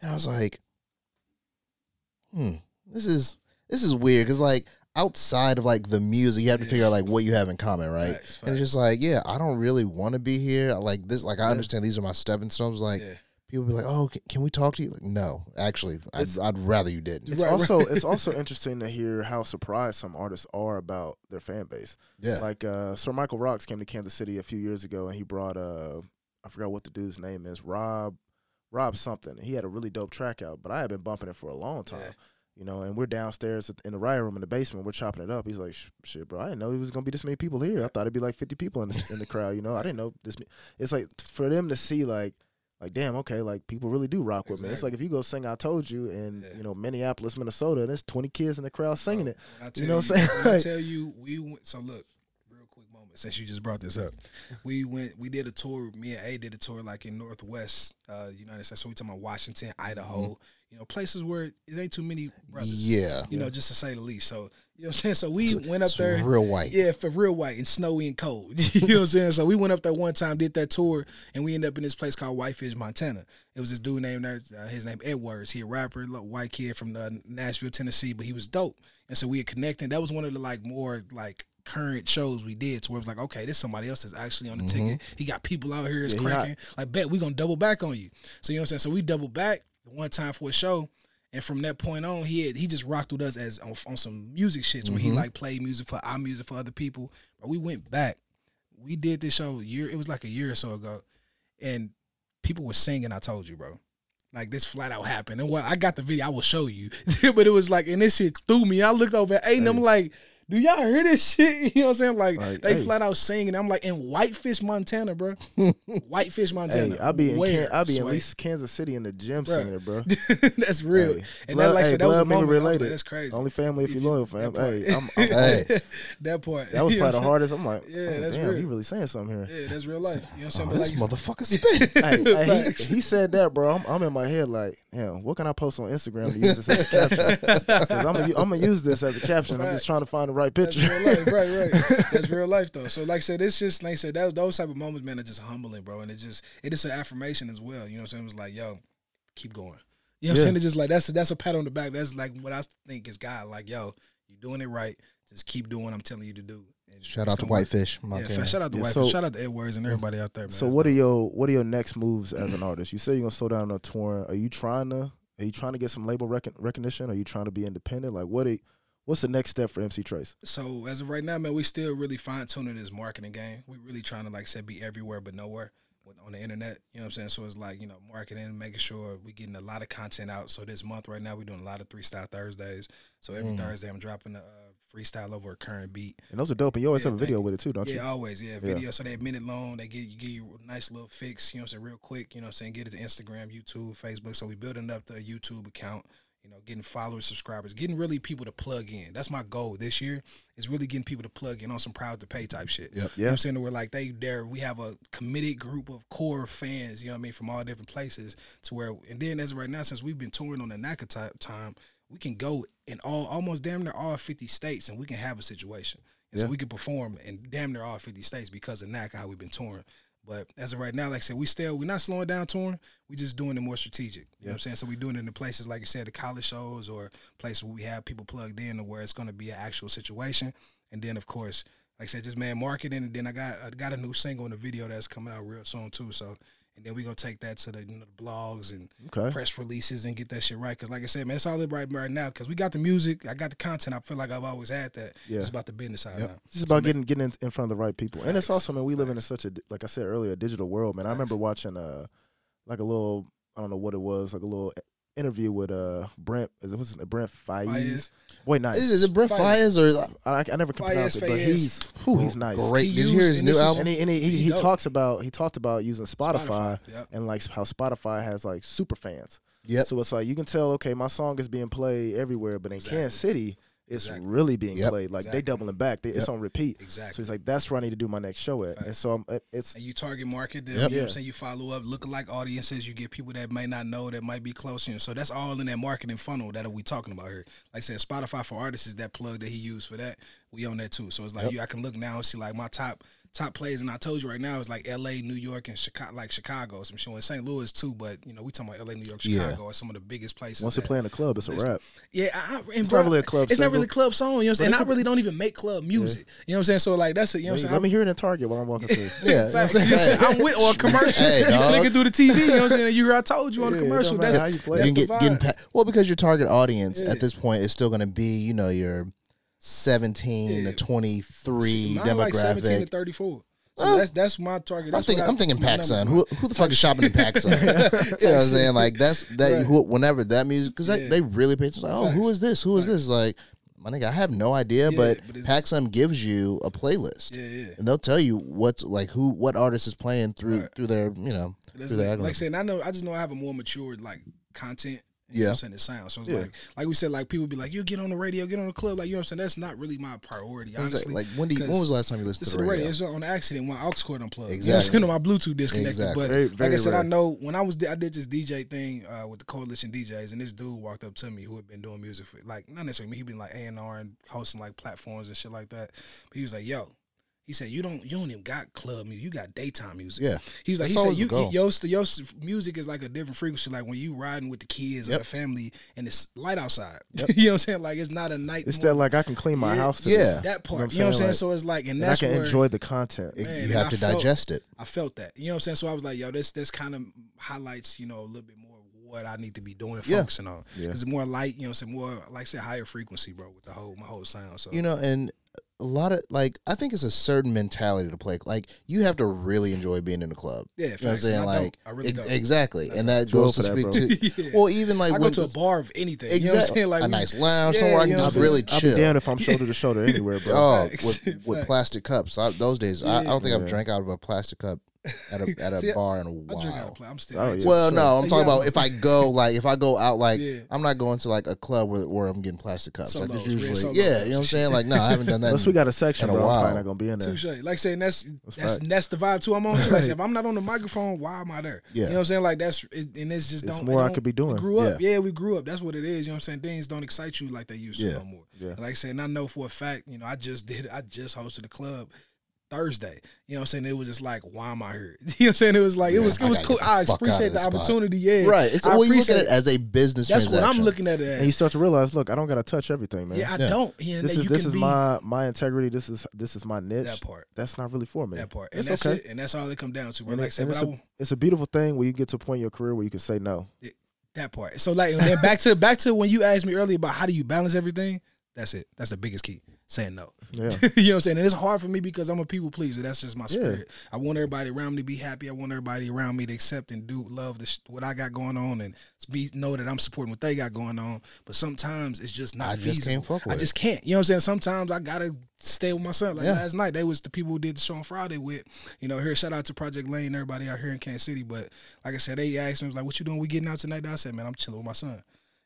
and I was like, hmm, this is this is weird because like outside of like the music, you have to Yeah. figure out like what you have in common, right? And it's just like, yeah, I don't really want to be here. Like this, like I Yeah. understand these are my stepping stones. Like Yeah. People be like, "Oh, can, can we talk to you?" Like, no, actually, I'd, I'd rather you didn't. It's Right, also right. it's also interesting to hear how surprised some artists are about their fan base. Yeah, Like uh, Sir Michael Rocks came to Kansas City a few years ago, and he brought uh, I forgot what the dude's name is, Rob, Rob something. He had a really dope track out, but I had been bumping it for a long time. Yeah. You know, and we're downstairs in the riot room in the basement. We're chopping it up. He's like, "Shit, bro, I didn't know it was gonna be this many people here. I thought it'd be like fifty people in the, in the crowd. You know, I didn't know this. ma-" It's like for them to see like, like damn, okay, like people really do rock with me. It's like if you go sing "I Told You" in Yeah. you know Minneapolis, Minnesota, and there's twenty kids in the crowd singing it. I You know what I'm saying? I tell you, we went. So look, real quick moment since you just brought this up. We went. We did a tour. Me and A did a tour like in Northwest uh, United States. So we talking about Washington, Idaho. You know, places where it ain't too many brothers. yeah. You know, just to say the least. So you know what I'm saying. So we It's- went up there. real white. Yeah, for real white and snowy and cold. you know what I'm saying? So we went up there one time, did that tour, and we ended up in this place called Whitefish, Montana. It was this dude named uh, his name Edwards. He a rapper, little white kid from uh, Nashville, Tennessee, but he was dope. And so we had connected. That was one of the like more like current shows we did to where it was like, okay, this somebody else is actually on the ticket. He got people out here, it's Yeah, cracking. Like, bet we gonna double back on you. So you know what I'm saying? So we double back the one time for a show. And from that point on, he had, he just rocked with us as on, on some music shits where he Mhm. like played music for our music for other people. But we went back. We did this show year. It was like a year or so ago, and people were singing. I told you, bro. Like this flat out happened. And what I got the video, I will show you. but it was like, and this shit threw me. I looked over at eight, and I'm like, do y'all hear this shit? You know what I'm saying? Like, Like, they hey. flat out singing. I'm like in Whitefish, Montana, bro. Whitefish, Montana. Hey, I'll be in Where? Can- I'll be in Sway? least Kansas City in the gym Bruh. singing it, bro. That's real. Hey, And blood- that, like I hey, said, that was a moment. Was like, related. that's crazy. Only family if you loyal, fam. Hey, I'm, I'm, Hey. that part. that was probably the hardest. I'm like, oh, Yeah, oh, that's damn, real. he really saying something here. Yeah, that's real life. You know what I'm saying? Oh, this like motherfucker spit. hey, hey, he, he said that, bro. I'm, I'm in my head like, damn, what can I post on Instagram to use this as a caption? Because I'm gonna I'm gonna use this as a caption. I'm just trying to find the right picture. life, right, right. That's real life though. So like I said, it's just like I said, that, those type of moments, man, are just humbling, bro. And it just it is an affirmation as well. You know what I'm saying? It was like, yo, keep going. You know what I'm saying? It's just like that's a, that's a pat on the back. That's like what I think is God. Like, yo, you're doing it right. Just keep doing what I'm telling you to do. And Shout out to. Whitefish, Yeah, shout out to Yeah, White. so- shout out to Edwards and everybody out there, man. So That's what are your what are your next moves as an artist? You say you're gonna slow down on touring. Are you trying to are you trying to get some label recon- recognition? Are you trying to be independent? Like what? Are, what's the next step for MC Trace? So as of right now, man, we still really fine tuning this marketing game. We really trying to like I said be everywhere but nowhere. on the internet. You know what I'm saying? So it's like you know marketing, making sure we getting a lot of content out. So this month right now we're doing a lot of freestyle Thursdays. So every Mm. Thursday I'm dropping a uh, freestyle over a current beat. And those are dope. And you always Yeah, have a video with it too, don't yeah, you? Yeah, always. Yeah, video. So they're minute long. They give you give you a nice little fix. You know what I'm saying? Real quick. You know what I'm saying? Get it to Instagram, YouTube, Facebook. So we building up the YouTube account. You know, getting followers, subscribers, getting really people to plug in. That's my goal this year. Is really getting people to plug in on some proud to pay type shit. Yep. You know what I'm saying? We're like they there. We have a committed group of core fans. You know what I mean? From all different places to where, and then as of right now, since we've been touring on the NACA type time, we can go in all almost damn near all 50 states, and we can have a situation. And Yeah. so we can perform in damn near all 50 states because of NACA how we've been touring. But as of right now, like I said, we still we're not slowing down touring. We're just doing it more strategic. You know what I'm saying? So we're doing it in the places like you said, the college shows or places where we have people plugged in to where it's going to be an actual situation. And then of course, like I said, just man marketing. And then I got I got a new single and a video that's coming out real soon too. So and then we gonna take that to the you know the blogs and Okay. press releases and get that shit right. Cause like I said, man, it's all right right now. Cause we got the music, I got the content. I feel like I've always had that. Yeah. It's about the business side Yep. now. It's just about So getting getting in, in front of the right people, and it's also, man, we live in a, such a, like I said earlier, a digital world, man. I remember watching uh, like a little, I don't know what it was, like a little interview with uh Brent, is it was it Brent Faiz? Faiz. Boy, nice. Is, is it Brent Fires. Fires or I, I never can Faiz, pronounce it, but Faiz. he's, whew, he's nice. great? He Did you hear his new album? And he and he, he, He he talks about he talked about using Spotify, Spotify, yep. and like how Spotify has like super fans. Yeah. So it's like you can tell, okay, my song is being played everywhere, but in Exactly. Kansas City, it's Exactly. really being Yep. played. Like they Exactly. doubling back. They, It's on repeat. Exactly. So he's like, that's where I need to do my next show at. And so I'm, it's and you target market them. Yep. You know Yeah. I'm saying? You follow up, lookalike audiences. You get people that may not know that might be close. Know, so that's all in that marketing funnel that we talking about here. Like I said, Spotify for artists is that plug that he used for that. We own that too. So it's like Yep. you, I can look now and see like my top top plays, and I told you right now it's like L.A., New York, and Chicago, like Chicago. Some showing St. Louis too, but you know we talking about L.A., New York, Yeah. Chicago are some of the biggest places. once that- play in the club, it's a Listen, wrap. yeah, I, and It's bro, not really a club It's not single. really club song. You know what I'm saying? And I really don't even make club music. You know what I'm saying? So like that's it. You know what I'm saying? let me hear it in Target while I'm walking through. Yeah. You know I'm? I'm with or a commercial. Hey, you flicking through the TV. You know what I'm saying? You heard I told you on Yeah, the commercial. That's how you play you can get getting pa- well because your target audience Yeah. at this point is still going to be you know your 17 Yeah. to 23 Mine like 17 to demographic. 34. So Well, that's that's my target. I'm thinking, I- I'm thinking PacSun. Who, who the fuck is shopping in PacSun? you know what I'm saying? Like that's that. Right. Who, whenever that music, because Yeah. they, they really pay attention. Like, oh, who Facts. is this? Who is Right. this? Like, my nigga, I have no idea, Yeah, but, but PacSun gives you a playlist, Yeah, yeah. and they'll tell you what's like who what artist is playing through Right. through their you know That's through their like, like I said, I know I just know I have a more matured like content. You Yeah. know what I'm saying? It sounds. So it's Yeah. like like we said, like people be like, you get on the radio, get on the club, like you know what I'm saying? That's not really my priority, honestly. like, like when do you, when 'cause was the last time you listened This to the the radio? radio. It's on accident when aux cord unplugged. Exactly. You know I'm? My Bluetooth disconnected. Exactly. But Very- like I very said, I know when I was I did this DJ thing uh, with the coalition DJs, and this dude walked up to me who had been doing music for like not necessarily me. he'd been like A and R and hosting like platforms and shit like that. But he was like, "Yo." He said, "You don't, you don't even got club music. You got daytime music." Yeah. he was like, That's "He said, you, your, your music is like a different frequency. Like when you riding with the kids or the family, and it's light outside. Yep. you know what I'm saying? Like it's not a night. It's that like I can clean my Yeah. house to Yeah. that part. You know what I'm saying? Like- so it's like, and and I can where enjoy the content. Man, you have to felt- digest it. I felt that. You know what I'm saying? So I was like, yo, this this kind of highlights, you know, a little bit more what I need to be doing and Yeah. focusing on. Yeah. It's more light, you know, some more like I said, higher frequency, bro, with the whole my whole sound. So you know and a lot of like i think it's a certain mentality to play like you have to really enjoy being in the club yeah, you know what i'm saying I like don't. I really ex- don't. exactly and that goes to for that, speak bro. to Yeah. well even like I go to a bar of anything. You know what I'm exactly saying? Like a we- nice lounge Yeah, somewhere i you can know just what I'm really I'll chill be damned if I'm shoulder to shoulder anywhere, bro. oh with, with plastic cups I, those days I, I don't think Yeah. i've drank out of a plastic cup at a at a See, bar in a I drink out while of play. I'm still. Oh, I ain't yeah. well sure. no i'm talking Yeah. about if i go like if i go out like Yeah. i'm not going to like a club where, where i'm getting plastic cups like Solos, it's usually solos. yeah you know what i'm saying like no i haven't done that Unless in- we got a section, in a bro, I'm probably not gonna be in there. Touche. Like saying that's that's fact. that's, the vibe too I'm on. Too. Like if I'm not on the microphone, why am I there? Yeah. You know what I'm saying? Like that's it, and it's just It's don't. more I don't- could be doing. grew up, Yeah. yeah. we grew up. That's what it is. You know what I'm saying? Things don't excite you like they used to Yeah. no more. Yeah. Like saying I know for a fact, you know, I just did. I just hosted a club. Thursday, you know what I'm saying? It was just like, why am I here? You know what I'm saying? It was like, it was, it was cool. I fuck out of appreciate the spot. opportunity. Yeah, right it's I well you look at it as a business That's what I'm looking at it And you start to realize, look, I don't gotta touch everything, man. Yeah, I Yeah. don't. Yeah, this is this is be my my integrity. This is this is my niche. that part. That's not really for me. That part. And It's that's okay. it. And that's all it come down to. Bro. And, Like it- said, and but it's, I a, it's a beautiful thing where you get to a point in your career where you can say no. that part. So like then back to back to when you asked me earlier about how do you balance everything. That's it. That's the biggest key. Saying no. Yeah. you know what I'm saying? And it's hard for me because I'm a people pleaser. That's just my Yeah. spirit. I want everybody around me to be happy. I want everybody around me to accept and do love sh- what I got going on and be know that I'm supporting what they got going on. But sometimes it's just not I just can't fuck with I just can't. You know what I'm saying? Sometimes I gotta stay with my son. Like Yeah. last night, they was the people who did the show on Friday with. You know, here shout out to Project Lane, everybody out here in Kansas City. But like I said, they asked me was like, "What you doing? We getting out tonight?" I said, "Man, I'm chilling with my son."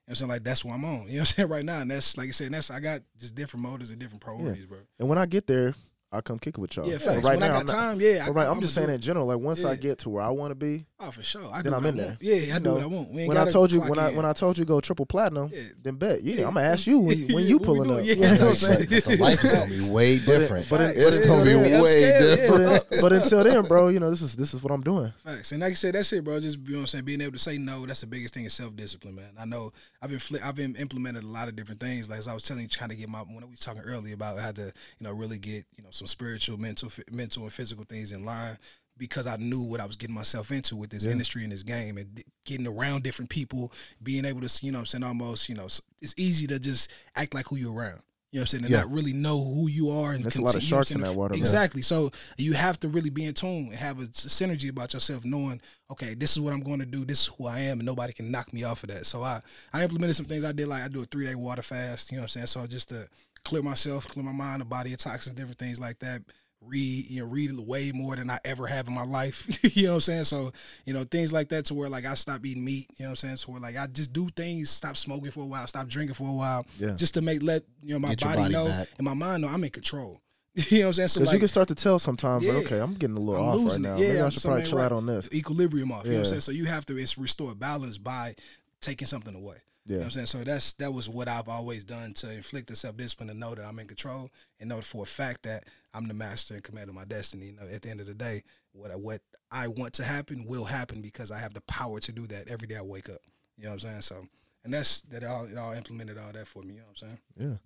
You know I'm saying? Like that's what I'm on. You know what I'm saying? Right now. And that's like I said, that's I got just different motives and different priorities, bro. And when I get there, I'll come kick it with y'all. Yeah, facts. right when I now, got I'm not- time, yeah. right, I'm I'ma just saying it. in general. Like once I get to where I want to be, Oh, for sure. I then do I'm what in I there. want. Yeah, I You do know, what I want. We ain't when I told you when I in. when I told you go triple platinum, Yeah. then bet you. Yeah. I'm gonna ask you when, when you pulling up. Yeah. You know what I'm saying? but the life is gonna be way different. but it- Facts. it's gonna be Yeah, way different. but, but until then, bro, you know this is this is what I'm doing. Facts. And like I said, that's it, bro. Just you know what I'm saying, being able to say no, that's the biggest thing is self discipline, man. I know I've infli- I've im- implemented a lot of different things. Like as I was telling you, trying to get my when we was talking earlier about how to, you know, really get, you know, some spiritual, mental fi- mental and physical things in line because I knew what I was getting myself into with this Yeah. industry and this game and getting around different people, being able to, you know what I'm saying, almost, you know, it's easy to just act like who you're around. You know what I'm saying? And Yeah. not really know who you are. And There's a lot of continue, you know what sharks in that water, man. Exactly. So you have to really be in tune and have a synergy about yourself, knowing, okay, this is what I'm going to do. This is who I am, and nobody can knock me off of that. So I, I implemented some things I did, like I do a three day water fast. You know what I'm saying? So just to clear myself, clear my mind, the body of toxins, different things like that. Read, you know, read way more than I ever have in my life. you know what I'm saying? So, you know, things like that to where like I stop eating meat, you know what I'm saying? So where like I just do things, stop smoking for a while, stop drinking for a while, Yeah. just to make let you know my body, body know back. and my mind know I'm in control. you know what I'm saying? So Because like you can start to tell sometimes, like, okay, I'm getting a little I'm off right it. now. Yeah, Maybe I should probably chill right. out on this. equilibrium off. You know what I'm saying? So you have to it's restore balance by taking something away. You know Yeah. what I'm saying? So that's that was what I've always done to inflict the self discipline to know that I'm in control and know for a fact that I'm the master and commander of my destiny. You know, at the end of the day, what I, what I want to happen will happen because I have the power to do that every day I wake up. You know what I'm saying? So and that's that all it all implemented all that for me, you know what I'm saying? Yeah.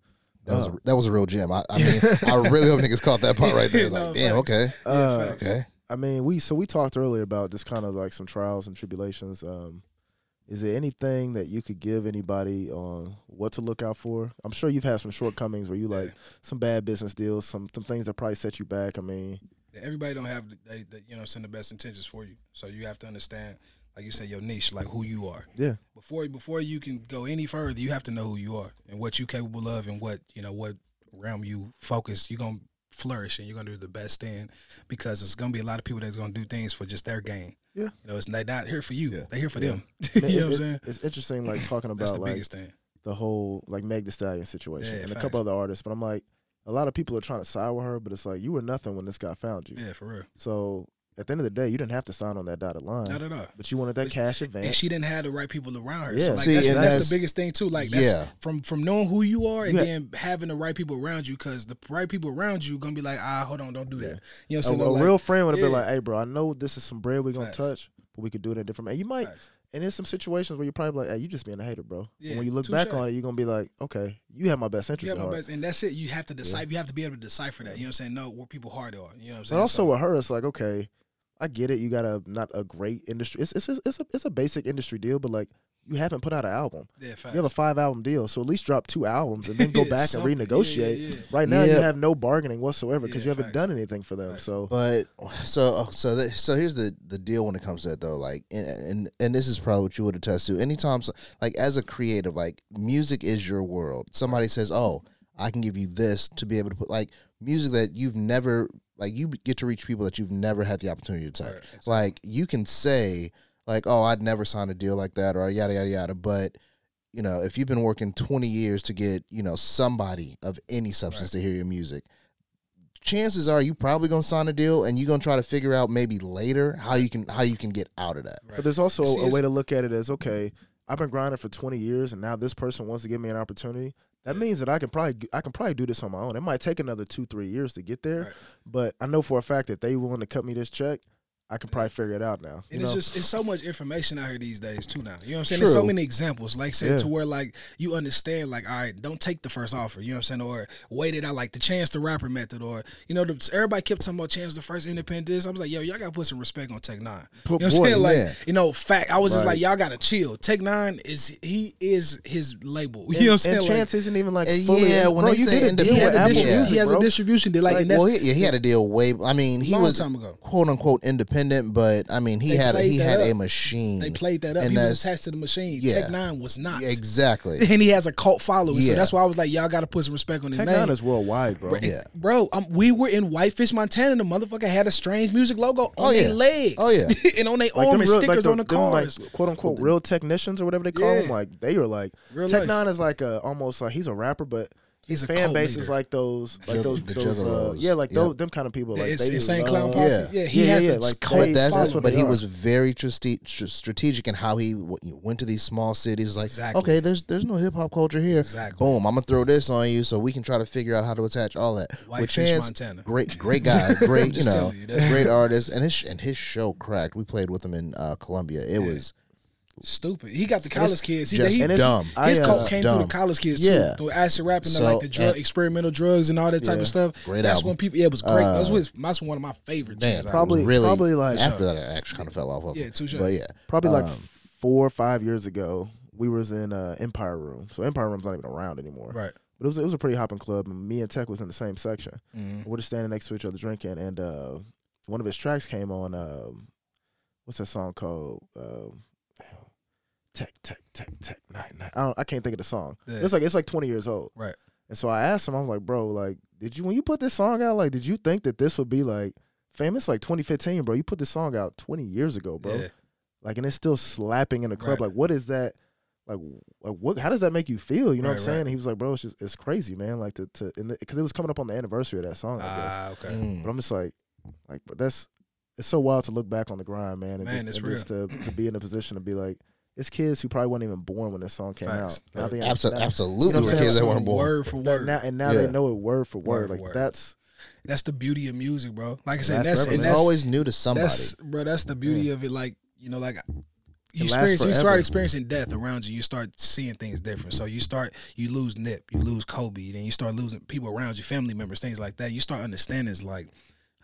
That was Uh, a, that was a real gem. I, I mean, I really hope niggas caught that part right there. It's No, like, damn, facts. okay, Uh, facts. okay. I mean, we so we talked earlier about just kind of like some trials and tribulations. Um, is there anything that you could give anybody on what to look out for? I'm sure you've had some shortcomings where you like Yeah. some bad business deals, some some things that probably set you back. I mean, everybody don't have the, they, you know send the best intentions for you. So you have to understand, like you said, your niche, like who you are. yeah, Before before you can go any further, you have to know who you are and what you're capable of and what you know what realm you focus. You're gonna flourish and you're gonna do the best in because it's gonna be a lot of people that's gonna do things for just their gain. Yeah. you know, it's not, not here for you. Yeah. They're here for Yeah. them. I you know what I'm saying? It's interesting, like talking about the like biggest thing. the whole like Meg The Stallion situation Yeah, and a couple other artists, but I'm like, a lot of people are trying to side with her, but it's like you were nothing when this guy found you. Yeah, for real. So at the end of the day, you didn't have to sign on that dotted line, Not at all. but you wanted that cash advance, And she didn't have the right people around her. Yeah. So like See, that's, and that's, that's- the biggest thing too. Like that's Yeah. from from knowing who you are and Yeah. then having the right people around you because the right people around you gonna be like, ah, hold on, don't do that. Yeah. You know what a, I'm saying? a Like, real friend would have been like, "Hey, bro, I know this is some bread we're gonna Facts. touch, but we could do it in a different." way. you might, Facts. and there's some situations where you're probably like, "Hey, you just being a hater, bro." Yeah, and when you look back on it, you're gonna be like, "Okay, you have my best interest at my best, and that's it. You have to decipher. You have to be able to decipher that. You know what I'm saying? Know where people hard are. You know what I'm But saying? also So- with her, it's like, okay, I get it. You got a not a great industry. It's it's a, it's a it's a basic industry deal, but like you haven't put out an album. yeah, facts. You have a five album deal, so at least drop two albums and then go back and renegotiate. Yeah, yeah, yeah. Right now, you have no bargaining whatsoever because Yeah, you haven't facts. done anything for them. Facts. So But so oh, so that, so here's the the deal when it comes to that though. Like and and, and this is probably what you would attest to. Anytime so- like as a creative, like music is your world. Somebody says, "Oh, I can give you this to be able to put like music that you've never like you get to reach people that you've never had the opportunity to touch. Right, exactly. Like you can say like, "Oh, I'd never sign a deal like that," or yada yada yada. But you know, if you've been working twenty years to get you know somebody of any substance to hear your music, chances are you probably gonna sign a deal and you're gonna try to figure out maybe later how you can how you can get out of that. Right. But there's also See, a way to look at it as okay, I've been grinding for 20 years, and now this person wants to give me an opportunity. That Yeah. means that I can probably I can probably do this on my own. It might take another two three years to get there, Right. but I know for a fact that they willing to cut me this check. I can probably figure it out now. And know? it's just it's so much information out here these days too now. You know what I'm saying? There's so many examples, like I said, Yeah. to where like you understand, like, all right, don't take the first offer. You know what I'm saying? Or wait it out, like the chance the rapper method, or you know, the, everybody kept talking about chance the first independent. This I was like, yo, y'all gotta put some respect on Tech N9ne. Put- you know what I'm saying? Like, yeah. you know, fact. I was just like, y'all gotta chill. Tech N9ne is he is his label. You and, know what I'm saying? and Like, Chance isn't even like fully. yeah, in- when bro, they you say did a deal he, had a Apple distribu- yeah. Music, he has bro. a distribution deal. Like, Like, and well, he, yeah, he had a deal way. I mean, he Long was time ago. quote unquote independent, but I mean, he They had a, he that had a machine. they played that up. And he was that's- attached to the machine. yeah. Tech N9ne was not. Exactly. and he has a cult following. So that's why I was like, y'all got to put some respect on his Tech name. Nine is worldwide, bro. Bro, Yeah. bro um, we were in Whitefish, Montana. And the motherfucker had a strange music logo on Oh, their leg. Oh, yeah. and on their Like arm and real, stickers like on the them, cars. like quote unquote real technicians or whatever they call them. Like they were like Real Tech life. Nine is like a almost like he's a rapper, but He's a fan cult base leader. is like those like Jugg- those, the those uh, Juggalos. yeah like Yep. those them kind of people like it's they insane clown love- posse. Yeah. Yeah, he Yeah, has yeah, a like cult But that's, that's following. but he are. was very strate- tr- strategic in how he w- went to these small cities. Like, Exactly. okay, there's there's no hip hop culture here. Exactly. Boom, I'm gonna throw this on you so we can try to figure out how to attach all that. With Whitefish, Chance, Montana. great great guy, great you just know, telling you, that's- great artist, and his sh- and his show cracked. We played with him in uh, Columbia. It was Stupid. He got the college kids. He, just he, And it's- dumb. I, his uh, cult came through the college kids Yeah. too, through acid rapping and So, like the drug, and- experimental drugs and all that type Yeah. of stuff. Great that's album. when people. Yeah, it was great. Uh, that's, was, that's one of my favorite. Man, jams. probably- really probably like- after that, I actually kind of fell off of. Yeah, him. touche. But yeah, probably like Um, four or five years ago. We was in uh, Empire Room, so Empire Room's not even around anymore. right. But it was it was a pretty hopping club, and me and Tech was in the same section. Mhm. We're just standing next to each other drinking, and uh, one of his tracks came on. Um, what's that song called? Um, tech, tech, tech, tech, nine, nine. I don't. I can't think of the song. Yeah. It's like it's like twenty years old. Right. And so I asked him. I was like, bro, like, did you when you put this song out, like, did you think that this would be like famous? Like 2015, bro. You put this song out 20 years ago, bro. Yeah. Like, and it's still slapping in the club. Right. Like, what is that? Like, like what? How does that make you feel? You know Right, what I'm saying? right. And he was like, bro, it's just it's crazy, man. Like to to because it was coming up on the anniversary of that song, I guess. Ah, okay. mm. But I'm just like, like, but that's it's so wild to look back on the grind, man, and, Man, just, it's and just to to be in a position to be like, it's kids who probably weren't even born when this song came Facts. out. Now they Abso- now- absolutely, You know what I'm were saying? kids that weren't born. Word for word. now, and now Yeah. they know it word for word. Word like word. that's That's the beauty of music, bro. Like I said, Lasts that's, forever, and It's that's always new to somebody. That's bro. That's the beauty of it. Like you know, like you experience, you start experiencing death around you. You start seeing things different. So you start, you lose Nip, you lose Kobe, then you start losing people around you, family members, things like that. You start understanding is like.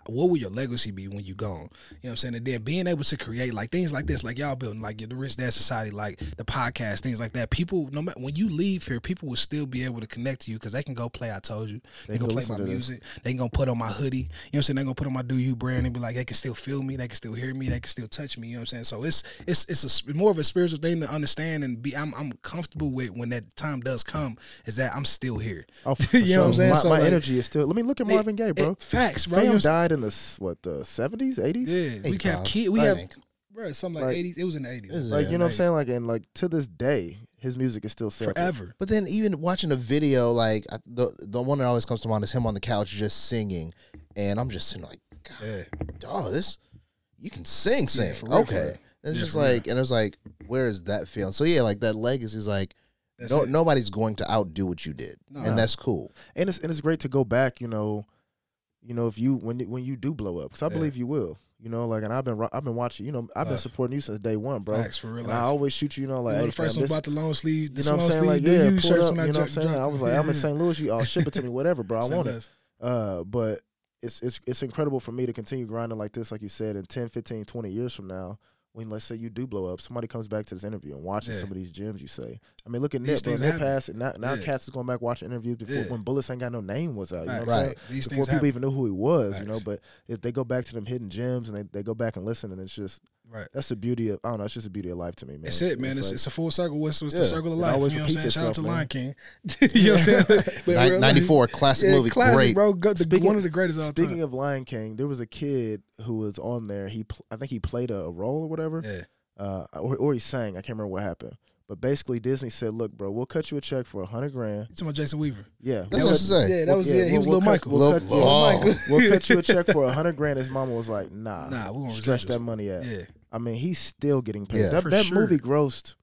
What will your legacy be when you gone? You know what I'm saying? And then being able to create like things like this, like y'all building, like the Rich Dad Society, like the podcast, things like that. People, no matter when you leave here, people will still be able to connect to you because they can go play. I told you, they, They can play my to this. music. They can go put on my hoodie. You know what I'm saying? They gonna put on my Do You brand and be like, they can still feel me. They can still hear me. They can still touch me. You know what I'm saying? So it's it's it's a, more of a spiritual thing to understand and be. I'm I'm comfortable with when that time does come. Is that I'm still here. oh, You know what I'm saying? My, So, my like, energy is still. Let me look at Marvin Gaye, bro. It- facts, bro. Fam died in the what the 70s, 80s. saying? Yeah, we have 85, kid. We have think. bro. Something like, Like- 80s. It was in the 80s. Like Yeah, you know what I'm saying? Like and like to this day, his music is still sampled. Forever. But then even watching a video, like I- the the one that always comes to mind is him on the couch just singing, and I'm just sitting like, God, Yeah. oh, this you can sing, sing, for real, okay. real. And it's Yeah, just for real. like, and it was like, where is that feeling? So yeah, like that legacy is like, no, nobody's going to outdo what you did, No. and that's cool. and it's and it's great to go back. You know, you know if you when when you do blow up, because I Yeah. believe you will. You know, like and I've been I've been watching. You know, I've been supporting you since day one, bro. Facts for real. I always shoot you. You know, like you know, hey, first fam, one about the long sleeve. You know what I'm saying? Like the yeah, U pull up. You know what I'm saying? I was like, I'm in St. Louis. You all ship it to me, whatever, bro. I want it. Uh, but it's it's it's incredible for me to continue grinding like this, like you said, in 10, 15, 20 years from now. When let's say you do blow up, somebody comes back to this interview and watches Yeah. some of these gems you say. I mean, look at Nip, bro. Nip passed. Now, now Yeah. cats is going back watching interviews before Yeah. when Bullets ain't got no name was out. You know Facts. what I'm saying? These Before people happen. even knew who he was, you know. But if they go back to them hidden gems and they, they go back and listen, and it's just Right. that's the beauty of I don't know. It's just the beauty of life to me, man. That's it, man. It's, like- it's a full circle. What's, what's Yeah, the circle of life? You know what I'm saying? Shout out to itself, Lion. King. you know what I'm saying? Nin- real- 94 classic yeah, movie, classic, great. bro. Go, the, Speaking- one of the greatest of all Speaking time. of Lion King, there was a kid who was on there. He, pl- I think he played a, a role or whatever, yeah, uh, or, or he sang. I can't remember what happened. But basically, Disney said, "Look, bro, we'll cut you a check for a hundred grand. you talking about Jason Weaver? Yeah, That's we'll what I cut- saying. Yeah, that was yeah. He we'll- was we'll little cut- Michael. We'll, Lil- cut, Oh. yeah, we'll cut you a check for a hundred grand. His mama was like, "Nah, Nah, we won't stretch that money out." Yeah, I mean, he's still getting paid. Yeah. that For that sure. movie grossed